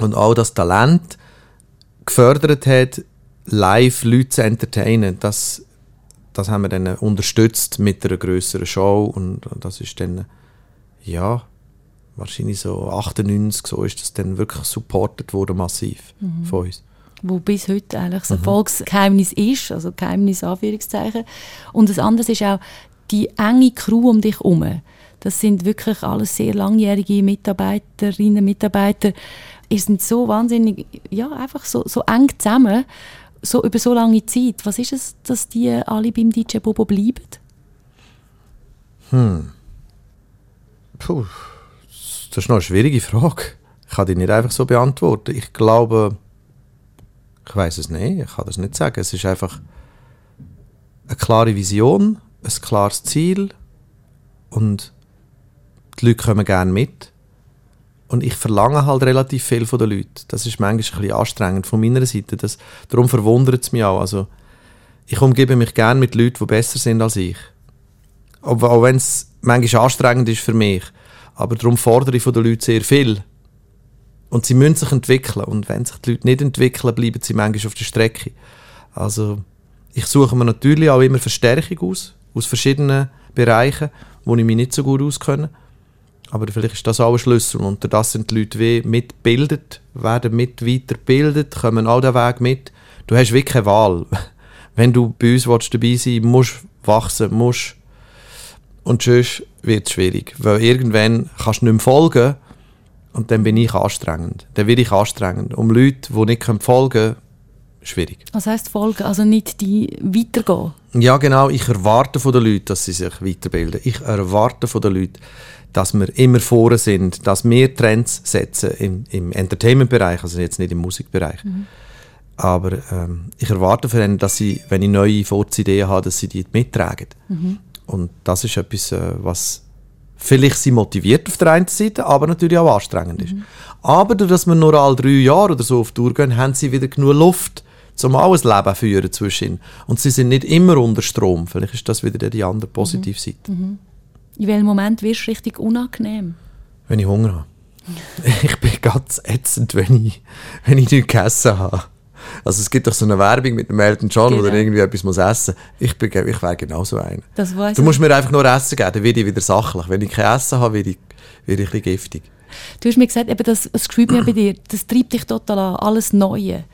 und auch das Talent gefördert hat, live Leute zu entertainen. Das, das haben wir dann unterstützt mit einer größeren Show und das ist dann, ja, wahrscheinlich so 98, so ist das dann wirklich supported worden, massiv von uns. Wo bis heute eigentlich das Erfolgsgeheimnis ist, also Geheimnis Anführungszeichen. Und das andere ist auch die enge Crew um dich herum. Das sind wirklich alles sehr langjährige Mitarbeiterinnen, Mitarbeiter. Ihr sind so wahnsinnig, ja, einfach so, so eng zusammen, so über so lange Zeit. Was ist es, dass die alle beim DJ Bobo bleiben? Puh, das ist noch eine schwierige Frage. Ich kann die nicht einfach so beantworten. Ich glaube, ich weiß es nicht, ich kann das nicht sagen. Es ist einfach eine klare Vision, ein klares Ziel und die Leute kommen gerne mit. Und ich verlange halt relativ viel von den Leuten. Das ist manchmal ein bisschen anstrengend von meiner Seite. Das, darum verwundert es mich auch. Also, ich umgebe mich gerne mit Leuten, die besser sind als ich. Auch, auch wenn es manchmal anstrengend ist für mich. Aber darum fordere ich von den Leuten sehr viel. Und sie müssen sich entwickeln. Und wenn sich die Leute nicht entwickeln, bleiben sie manchmal auf der Strecke. Also, ich suche mir natürlich auch immer Verstärkung aus, aus verschiedenen Bereichen, wo ich mich nicht so gut auskenne. Aber vielleicht ist das auch ein Schlüssel. Und das sind die Leute wie mitgebildet, werden mit weitergebildet, kommen all den Weg mit. Du hast wirklich keine Wahl. Wenn du bei uns willst, dabei sein willst, musst du wachsen, musst und sonst wird es schwierig. Weil irgendwann kannst du nicht mehr folgen und dann bin ich anstrengend. Dann werde ich anstrengend. Um Leute, die nicht folgen können, schwierig. Was heisst Folgen? Also nicht die weitergehen? Ja, genau. Ich erwarte von den Leuten, dass sie sich weiterbilden. Ich erwarte von den Leuten, dass wir immer vorne sind, dass wir Trends setzen im, im Entertainment-Bereich, also jetzt nicht im Musikbereich. Aber ähm, ich erwarte von ihnen, dass sie, wenn ich neue Furzideen habe, dass sie die mittragen. Und das ist etwas, äh, was vielleicht sie motiviert auf der einen Seite, aber natürlich auch anstrengend ist. Aber dadurch, dass wir nur alle drei Jahre oder so auf Tour gehen, haben sie wieder genug Luft, um auch ein Leben zu führen zwischen. Und sie sind nicht immer unter Strom. Vielleicht ist das wieder die andere Positivseite. In welchem Moment wirst du richtig unangenehm? Wenn ich Hunger habe. ich bin ganz ätzend, wenn ich, wenn ich nichts gegessen habe. Also es gibt doch so eine Werbung mit dem Elton John, wo Genau. er irgendwie etwas muss essen muss. Ich, bin, ich wäre genauso einer. Das weiss Du musst mir einfach nur Essen geben, dann werde ich wieder sachlich. Wenn ich kein Essen habe, werde ich, werde ich ein bisschen giftig. Du hast mir gesagt, eben das, das gefällt mir bei dir, das treibt dich total an, alles Neue.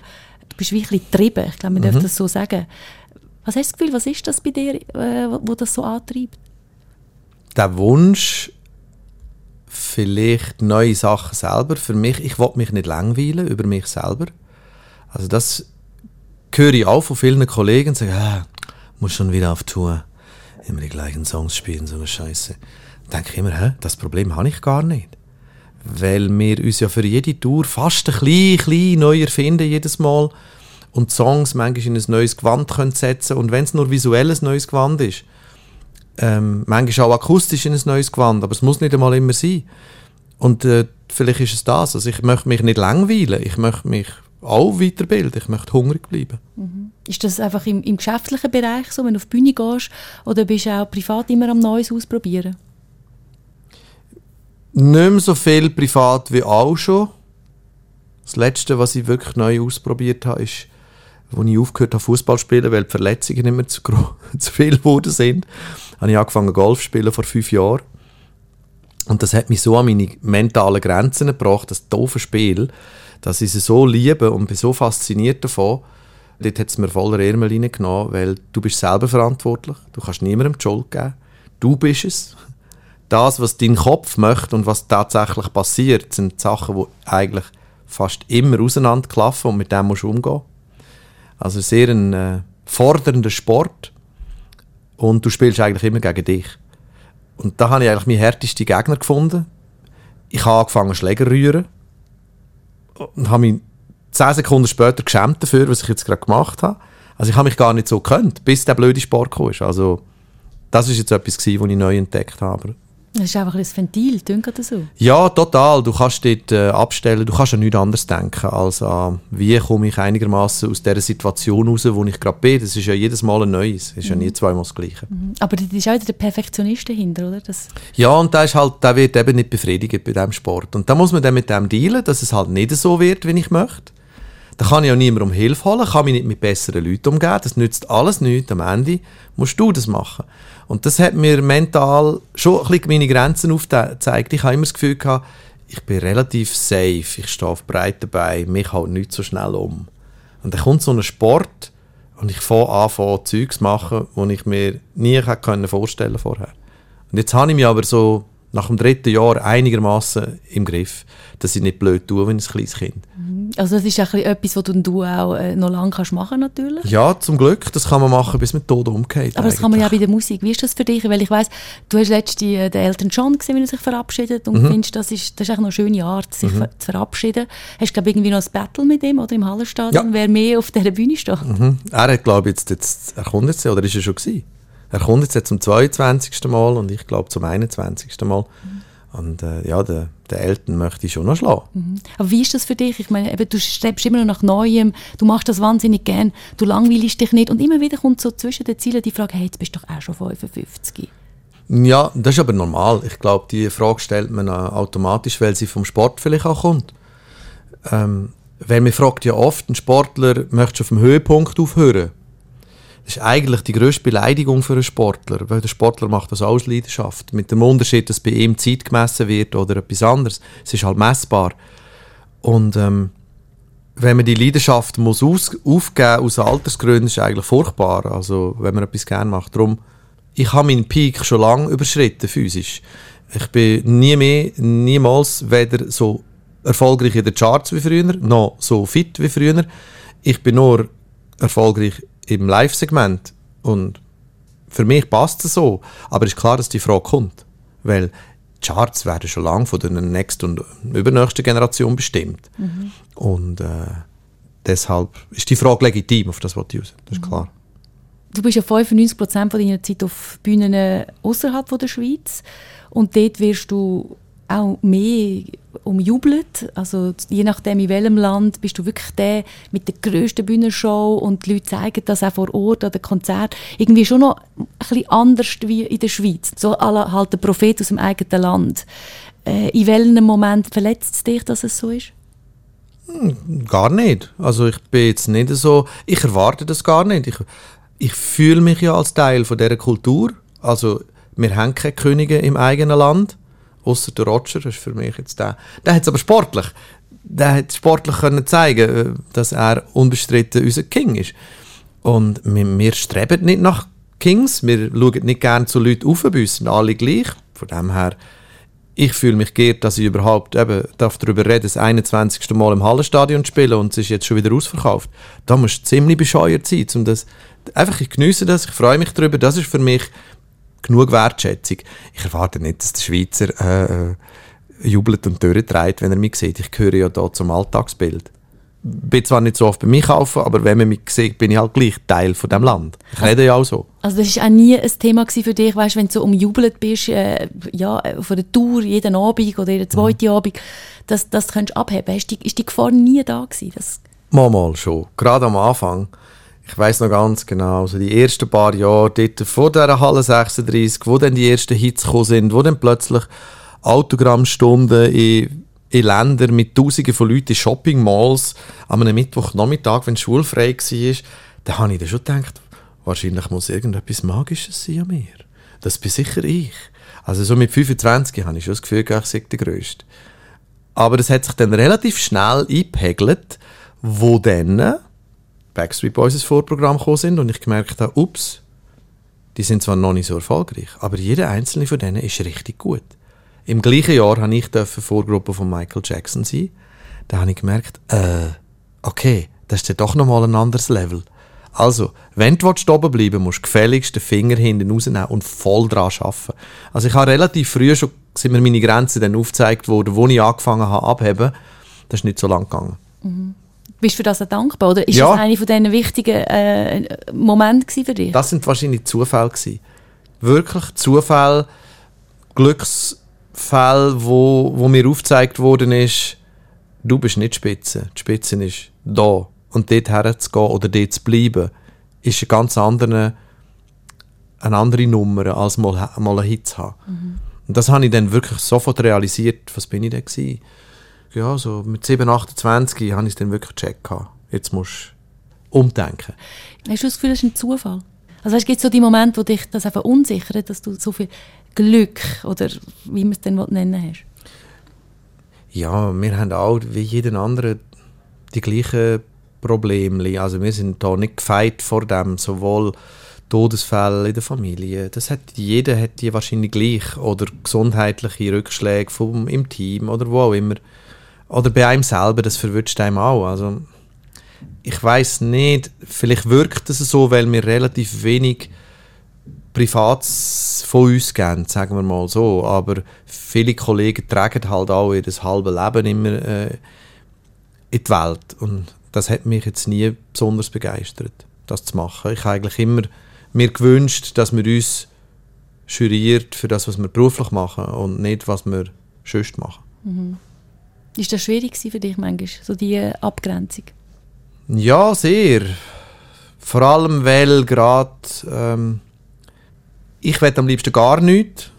Du bist wirklich getrieben, ich glaube, man Mhm. darf das so sagen. Was hast du das Gefühl, was ist das bei dir, äh, wo das so antreibt? Der Wunsch, vielleicht neue Sachen selber, für mich, ich will mich nicht langweilen über mich selber. Also das höre ich auch von vielen Kollegen, sagen, ah, muss schon wieder auf Tour, immer die gleichen Songs spielen, so eine Scheiße. denke ich immer, hä, das Problem habe ich gar nicht. Weil wir uns ja für jede Tour fast ein bisschen, klein neu erfinden jedes Mal und Songs manchmal in ein neues Gewand können setzen und wenn es nur visuell ein neues Gewand ist, ähm, manchmal auch akustisch in ein neues Gewand, aber es muss nicht einmal immer sein. Und äh, vielleicht ist es das. Also ich möchte mich nicht langweilen, ich möchte mich auch weiterbilden, ich möchte hungrig bleiben. Ist das einfach im, im geschäftlichen Bereich so, wenn du auf die Bühne gehst, oder bist du auch privat immer am Neues ausprobieren? Nicht mehr so viel privat wie auch schon. Das Letzte, was ich wirklich neu ausprobiert habe, ist, als ich aufgehört habe, Fußball zu spielen, weil die Verletzungen nicht mehr zu, zu viel geworden sind, habe ich angefangen, Golf zu spielen vor fünf Jahren. Und das hat mich so an meine mentalen Grenzen gebracht, das doofe Spiel, dass ich es so liebe und bin so fasziniert davon. Dort hat es mir voller Ärmel reingenommen, weil du bist selber verantwortlich. Du kannst niemandem die Schuld geben. Du bist es. Das, was dein Kopf möchte und was tatsächlich passiert, sind Sachen, die eigentlich fast immer auseinanderklaffen und mit dem musst du umgehen. Also sehr ein äh, fordernder Sport und du spielst eigentlich immer gegen dich. Und da habe ich eigentlich meinen härtesten Gegner gefunden. Ich habe angefangen Schläger zu rühren und habe mich zehn Sekunden später geschämt dafür, was ich jetzt gerade gemacht habe. Also ich habe mich gar nicht so gekannt, bis der blöde Sport kam. Also das ist jetzt etwas gewesen, was ich neu entdeckt habe. Das ist einfach ein Ventil, klingt das so? Ja, total. Du kannst dort äh, abstellen, du kannst an nichts anderes denken, als an, wie komme ich einigermaßen aus dieser Situation raus, wo ich gerade bin. Das ist ja jedes Mal ein neues, das ist ja nie zweimal das Gleiche. Aber das ist auch wieder der Perfektionist dahinter, oder? Das, Ja, und der, ist halt, der wird eben nicht befriedigt bei diesem Sport. Und da muss man dann mit dem dealen, dass es halt nicht so wird, wie ich möchte. Da kann ich auch niemand um Hilfe holen, kann mich nicht mit besseren Leuten umgehen. Das nützt alles nichts. Am Ende musst du das machen. Und das hat mir mental schon ein bisschen meine Grenzen aufgezeigt. Ich habe immer das Gefühl gehabt, ich bin relativ safe, ich stehe auf breiten Beinen, mich haut nicht so schnell um. Und dann kommt so ein Sport und ich fange an, Zeugs zu machen, die ich mir nie vorstellen vorher. Und jetzt habe ich mich aber so nach dem dritten Jahr einigermaßen im Griff, dass ich nicht blöd tue wie ein kleines Kind. also das ist bisschen etwas, was du, auch äh, noch lange kannst machen natürlich. Ja, zum Glück, das kann man machen, bis man tot umgeht. Aber das kann man ja bei eigentlich. der Musik. Wie ist das für dich? Weil ich weiss, du hast letztens äh, den Elton John gesehen, wie er sich verabschiedet und findest, das ist, das ist eigentlich noch eine schöne Art, sich ver zu verabschieden. Hast du glaub, irgendwie noch ein Battle mit ihm oder im Hallenstadion, Ja. wer mehr auf dieser Bühne steht? Mhm. Er hat, glaube ich, jetzt, jetzt, er kommt jetzt, oder ist er schon gewesen? Er kommt jetzt, jetzt zum 22. Mal und ich glaube zum 21. Mal. Und äh, ja, der, der Eltern möchte ich schon noch schlagen. Aber wie ist das für dich? Ich meine, eben, du strebst immer noch nach Neuem, du machst das wahnsinnig gern, du langweilst dich nicht und immer wieder kommt so zwischen den Zielen die Frage, hey, jetzt bist du doch auch schon 55. Ja, das ist aber normal. Ich glaube, die Frage stellt man äh, automatisch, weil sie vom Sport vielleicht auch kommt. Ähm, weil man fragt ja oft, ein Sportler möchte auf dem Höhepunkt aufhören. Das ist eigentlich die grösste Beleidigung für einen Sportler, weil der Sportler macht das aus Leidenschaft. Mit dem Unterschied, dass bei ihm Zeit gemessen wird oder etwas anderes. Es ist halt messbar. Und ähm, wenn man die Leidenschaft muss aus, aufgeben aus Altersgründen, ist es eigentlich furchtbar. Also wenn man etwas gerne macht. Darum, ich habe meinen Peak schon lange überschritten, physisch. Ich bin nie mehr, niemals weder so erfolgreich in den Charts wie früher, noch so fit wie früher. Ich bin nur erfolgreich im Live-Segment. Und für mich passt es so. Aber es ist klar, dass die Frage kommt. Weil Charts werden schon lange von der nächsten und übernächsten Generation bestimmt. Und äh, deshalb ist die Frage legitim, auf das was ich raus. Das ist klar. Du bist ja 95 Prozent von deiner Zeit auf Bühnen außerhalb von der Schweiz und dort wirst du auch mehr umjubelt. Also je nachdem in welchem Land bist du wirklich der mit der grössten Bühnenshow und die Leute zeigen das auch vor Ort an den Konzert irgendwie schon noch ein bisschen anders wie in der Schweiz. So halt der Prophet aus dem eigenen Land. Äh, in welchem Moment verletzt es dich, dass es so ist? Gar nicht. Also ich bin jetzt nicht so, ich erwarte das gar nicht. Ich, ich fühle mich ja als Teil von dieser Kultur. Also wir haben keine Könige im eigenen Land, außer der Roger, das ist für mich jetzt der. Der hat es aber sportlich. Der hat sportlich können zeigen, äh, dass er unbestritten unser King ist. Und wir, wir streben nicht nach Kings, wir schauen nicht gerne zu Leuten auf, bei uns sind alle gleich. Von dem her, ich fühle mich geehrt, dass ich überhaupt eben darf darüber reden, das 21. Mal im Hallenstadion spielen und es ist jetzt schon wieder ausverkauft. Da musst du ziemlich bescheuert sein, um das einfach, ich geniesse das, ich freue mich darüber, das ist für mich genug Wertschätzung. Ich erwarte nicht, dass der Schweizer äh, äh, jubelt und durchtreibt, wenn er mich sieht. Ich gehöre ja da zum Alltagsbild. Bin zwar nicht so oft bei mir kaufen, aber wenn man mich sieht, bin ich halt gleich Teil von dem Land. Ich rede ja auch so. Also das war auch nie ein Thema für dich, weißt, wenn du so umjubelt bist, äh, ja, äh, von der Tour, jeden Abend oder jeden zweiten Abend, dass, dass du könntest abheben ist die, ist die Gefahr nie da gewesen? Das, Mal, mal schon. Gerade am Anfang. Ich weiß noch ganz genau, so die ersten paar Jahre dort vor dieser Halle 36, wo dann die ersten Hits gekommen sind, wo dann plötzlich Autogrammstunden in, in Ländern mit Tausenden von Leuten in Shopping-Malls an einem Mittwochnachmittag, wenn schulfrei war, da habe ich dann schon gedacht, wahrscheinlich muss irgendetwas Magisches sein an mir. das bin sicher ich. Also so mit 25 habe ich schon das Gefühl, ich sei der Größte. Aber das hat sich dann relativ schnell eingepegelt, wo dann Backstreet Boys ins Vorprogramm gekommen sind und ich gemerkt habe, ups, die sind zwar noch nicht so erfolgreich, aber jeder einzelne von denen ist richtig gut. Im gleichen Jahr habe ich Vorgruppe von Michael Jackson sein. Da habe ich gemerkt, äh, okay, das ist ja doch nochmal ein anderes Level. Also, wenn du oben bleiben musst du gefälligst den Finger hinten rausnehmen und voll dran arbeiten. Also ich habe relativ früh schon, sind mir meine Grenzen dann aufgezeigt worden, wo ich angefangen habe abheben. Das ist nicht so lang gegangen. Bist du für das dankbar? Oder ist Ja. das einer von diesen wichtigen äh, Momente gewesen für dich? Das sind wahrscheinlich Zufälle gewesen. Wirklich Zufälle, Glücksfälle, wo, wo mir aufgezeigt worden ist, du bist nicht Spitze. Die Spitze ist da. Und dort herzugehen oder dort zu bleiben, ist eine ganz andere, eine andere Nummer, als mal, mal einen Hit zu haben. Und das habe ich dann wirklich sofort realisiert. Was bin ich denn gewesen? Ja, so mit 7, 28 habe ich es dann wirklich gecheckt. Jetzt musst du umdenken. Hast du das Gefühl, das ist ein Zufall? Also weißt, gibt es so die Momente, wo dich das einfach unsichert, dass du so viel Glück oder wie man es dann nennen hast? Ja, wir haben auch wie jeden anderen die gleichen Probleme. Also wir sind da nicht gefeit vor dem, sowohl Todesfälle in der Familie. Das hat jeder hat die wahrscheinlich gleich oder gesundheitliche Rückschläge vom, im Team oder wo auch immer. Oder bei einem selber, das verwünscht einem auch. Also ich weiß nicht, vielleicht wirkt es so, weil wir relativ wenig Privats von uns geben, sagen wir mal so. Aber viele Kollegen tragen halt auch ihr halbes Leben immer äh, in die Welt. Und das hat mich jetzt nie besonders begeistert, das zu machen. Ich habe eigentlich immer mir gewünscht, dass wir uns juriert für das, was wir beruflich machen und nicht, was wir sonst machen. Ist das schwierig für dich manchmal, so die Abgrenzung? Ja, sehr. Vor allem, weil gerade ähm, ich am liebsten gar nichts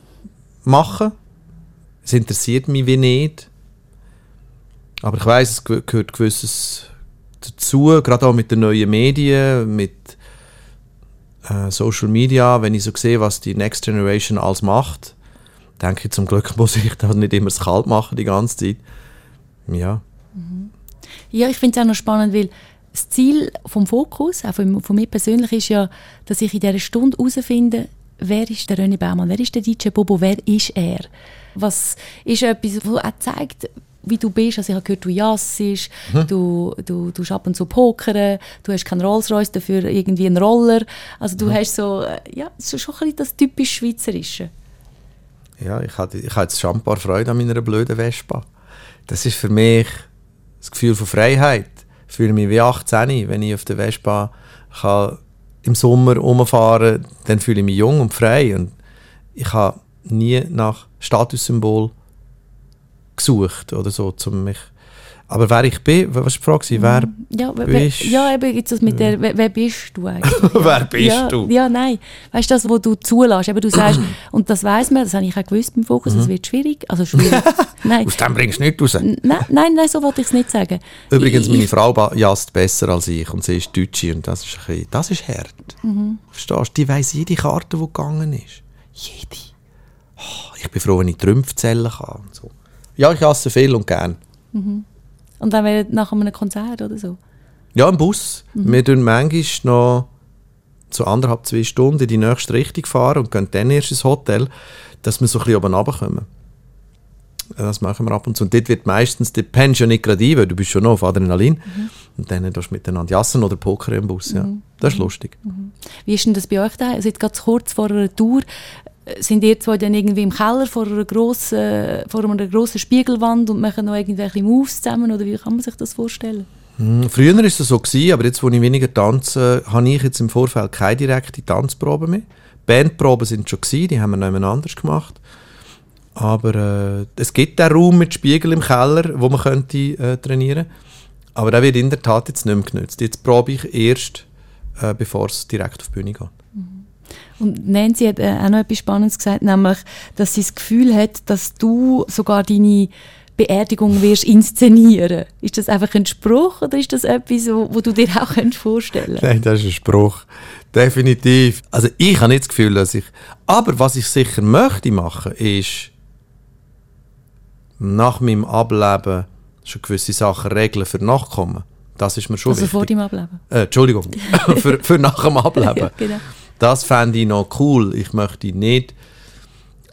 machen. Es interessiert mich wie nicht. Aber ich weiß, es ge- gehört gewisses dazu, gerade auch mit den neuen Medien, mit äh, Social Media. Wenn ich so sehe, was die Next Generation alles macht, denke ich, zum Glück muss ich da nicht immer das kalt machen die ganze Zeit. Ja. Ja, ich finde es auch noch spannend, weil das Ziel vom Fokus, auch von, von mir persönlich, ist ja, dass ich in dieser Stunde herausfinde, wer ist der René Baumann, wer ist der DJ Bobo, wer ist er? Was ist etwas, was auch zeigt, wie du bist. Also ich habe gehört, du jassist, du, du, du ab und zu pokern, du hast keinen Rolls-Royce, dafür irgendwie einen Roller. Also du hast so, äh, ja, ist schon ein bisschen das typisch Schweizerische. Ja, ich hatte, ich hatte jetzt schon ein paar Freude an meiner blöden Vespa. Das ist für mich das Gefühl von Freiheit. Ich fühle mich wie 18, wenn ich auf der Vespa kann im Sommer rumfahren dann fühle ich mich jung und frei. Und ich habe nie nach Statussymbol gesucht oder so, um mich... Aber wer ich bin, was war die Frage? Wer, Ja, wer, Bist- ja eben jetzt das mit der, wer, wer bist du eigentlich? wer bist ja, du? Ja, nein. Weißt du, das, was du zulässt, eben du sagst, und das weiß man, das habe ich auch gewusst beim Fokus, Mhm. es wird schwierig, also schwierig, nein. Aus dem bringst du nichts raus. N- Nein, nein, nein, so wollte ich es nicht sagen. Übrigens, Ich- meine Frau jast besser als ich und sie ist Deutsche und das ist, ein bisschen, das ist hart. Verstehst du? Die weiss jede Karte, die gegangen ist. Jede. Oh, ich bin froh, wenn ich Trümpfe zählen kann. Und so. Ja, ich hasse viel und gern. Und dann wäre nach einem Konzert oder so. Ja, im Bus. Wir tun manchmal noch so anderthalb, zwei Stunden in die nächste Richtung fahren und gehen dann erst ins Hotel, dass wir so ein bisschen oben runterkommen. Das machen wir ab und zu. Und dort wird meistens, der pennst ja nicht gerade ein, weil du bist schon noch auf Adrenalin. Und dann tust du miteinander jassen oder Poker im Bus. Ja. Das ist lustig. Wie ist denn das bei euch da? Also jetzt gerade kurz vor einer Tour, sind ihr zwei dann irgendwie im Keller vor einer grossen, vor einer grossen Spiegelwand und machen noch irgendwelche Moves zusammen oder wie kann man sich das vorstellen? Hm, Früher war es so, gewesen, aber jetzt, wo ich weniger tanze, habe ich jetzt im Vorfeld keine direkte Tanzprobe mehr. Bandproben sind schon gewesen, die haben wir noch anders gemacht. Aber äh, es gibt den Raum mit Spiegel im Keller, wo man könnte äh, trainieren Aber der wird in der Tat jetzt nicht mehr genutzt. Jetzt probe ich erst, äh, bevor es direkt auf die Bühne geht. Und Nancy hat äh, auch noch etwas Spannendes gesagt, nämlich, dass sie das Gefühl hat, dass du sogar deine Beerdigung wirst inszenieren. Ist das einfach ein Spruch oder ist das etwas, wo, wo du dir auch vorstellen Nein, das ist ein Spruch. Definitiv. Also ich habe nicht das Gefühl, dass ich... Aber was ich sicher möchte machen, ist nach meinem Ableben schon gewisse Sachen regeln für Nachkommen. Das ist mir schon Also vor wichtig. deinem Ableben. Äh, Entschuldigung, für, für nach dem Ableben. Ja, genau. Das fände ich noch cool. Ich möchte nicht,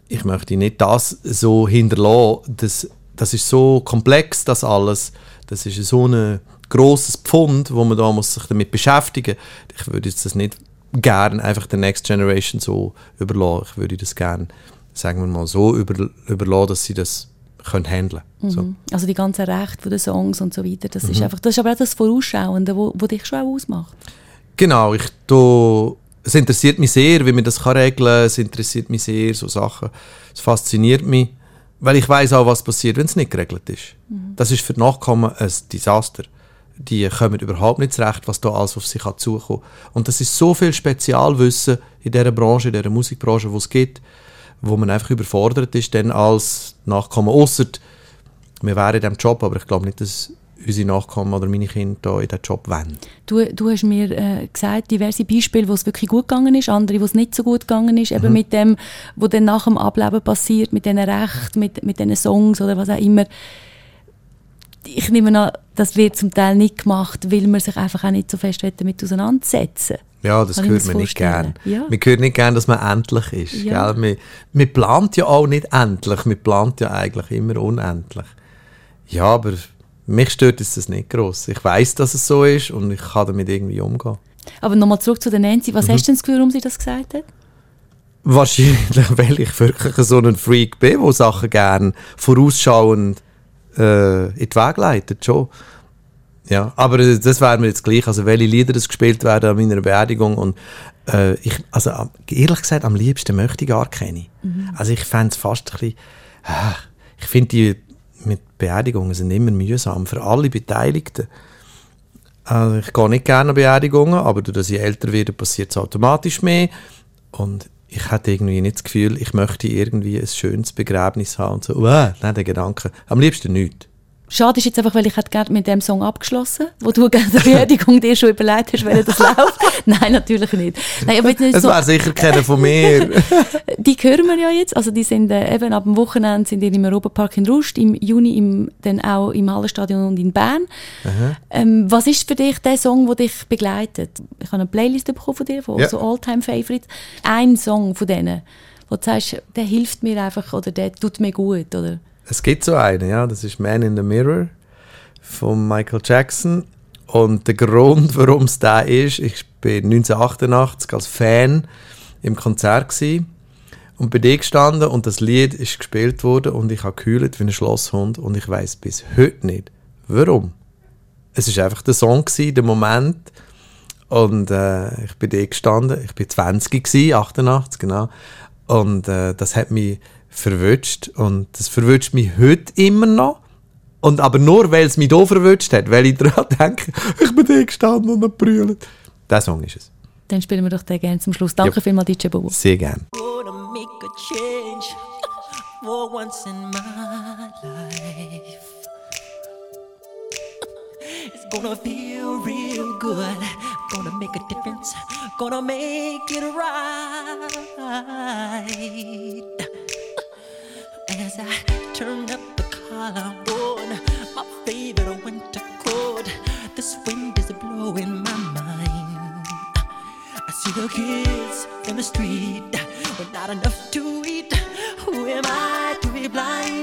ich möchte nicht das so hinterlassen. Das, das ist so komplex, das alles. Das ist so ein grosses Pfund, wo man da muss sich damit beschäftigen Ich würde jetzt das nicht gern einfach der Next Generation so überlassen. Ich würde das gern, sagen wir mal, so über, überlassen, dass sie das können handeln können. So. Also die ganzen Rechte von den Songs und so weiter, das Mhm. ist einfach, das ist aber auch das Vorausschauende, wo, wo dich schon auch ausmacht. Genau, ich do, es interessiert mich sehr, wie man das kann regeln kann. Es interessiert mich sehr, so Sachen. Es fasziniert mich, weil ich weiß auch, was passiert, wenn es nicht geregelt ist. Das ist für die Nachkommen ein Desaster. Die kommen überhaupt nicht zurecht, was da alles auf sich hat zukommen. Und das ist so viel Spezialwissen in dieser Branche, in dieser Musikbranche, wo es gibt, wo man einfach überfordert ist, dann als Nachkommen. Ausser wir wären in diesem Job, aber ich glaube nicht, dass unsere Nachkommen oder meine Kinder in diesen Job wollen. Du, du hast mir äh, gesagt, diverse Beispiele, wo es wirklich gut gegangen ist, andere, wo es nicht so gut gegangen ist, Mhm. eben mit dem, was dann nach dem Ableben passiert, mit diesen Rechten, mit, mit diesen Songs oder was auch immer. Ich nehme an, das wird zum Teil nicht gemacht, weil man sich einfach auch nicht so fest damit auseinandersetzen Ja, das hört man nicht gern. Ja. Man hört nicht gern, dass man endlich ist. Ja. Gell? Man, man plant ja auch nicht endlich. Man plant ja eigentlich immer unendlich. Ja, aber mich stört es das nicht groß. Ich weiß, dass es so ist und ich kann damit irgendwie umgehen. Aber nochmal zurück zu der Nancy. Mhm. Was hast du denn das Gefühl, warum sie das gesagt hat? Wahrscheinlich, weil ich wirklich so ein Freak bin, der Sachen gern vorausschauend äh, in die Wege leitet. Schon. Ja, aber äh, das wäre mir jetzt gleich. Also, welche Lieder das gespielt werden an meiner Beerdigung. Und äh, ich, also, ehrlich gesagt, am liebsten möchte ich gar keine. Also, ich fände es fast ein bisschen. ah, ich finde, die mit Beerdigungen sind immer mühsam für alle Beteiligten. Also ich gehe nicht gerne an Beerdigungen, aber dadurch, dass ich älter werde, passiert es automatisch mehr. Und ich hatte irgendwie nicht das Gefühl, ich möchte irgendwie ein schönes Begräbnis haben und so. Uah, nein, der Gedanke. Am liebsten nichts. Schade ist jetzt einfach, weil ich hätte gerne mit dem Song abgeschlossen, wo du gerne der Beerdigung dir schon überlegt hast, wenn das läuft. Nein, natürlich nicht. Nein, aber nicht Es so, wäre sicher keiner von mir. die hören wir ja jetzt. Also die sind äh, eben ab dem Wochenende sind die im Europapark in Rust, im Juni im, dann auch im Hallenstadion und in Bern. Ähm, was ist für dich der Song, der dich begleitet? Ich habe eine Playlist bekommen von dir, von Ja. so All-Time-Favorites. Ein Song von denen, wo du sagst, der hilft mir einfach oder der tut mir gut, oder? Es gibt so einen, ja, das ist Man in the Mirror von Michael Jackson. Und der Grund, warum es da ist, ich bin 1988 als Fan im Konzert gsi und bin da gestanden und das Lied ist gespielt worden und ich habe geheult wie ein Schlosshund und ich weiß bis heute nicht, warum. Es ist einfach der Song gsi, der Moment und äh, ich bin da gestanden, ich bin 20 gsi, 88 genau und äh, das hat mich verwünscht und das verwünscht mich heute immer noch und aber nur, weil es mich da verwünscht hat, weil ich daran denke, ich bin da gestanden und gebrüllt. Der Song ist es. Dann spielen wir doch den gerne zum Schluss. Danke Ja. vielmals, DJ Bobo. Sehr gern. gonna make a change for once in my life. It's gonna feel real good, gonna make a difference, gonna make it right. As I turn up the collar on my favorite winter coat, this wind is blowing my mind. I see the kids in the street with not enough to eat. Who am I to be blind,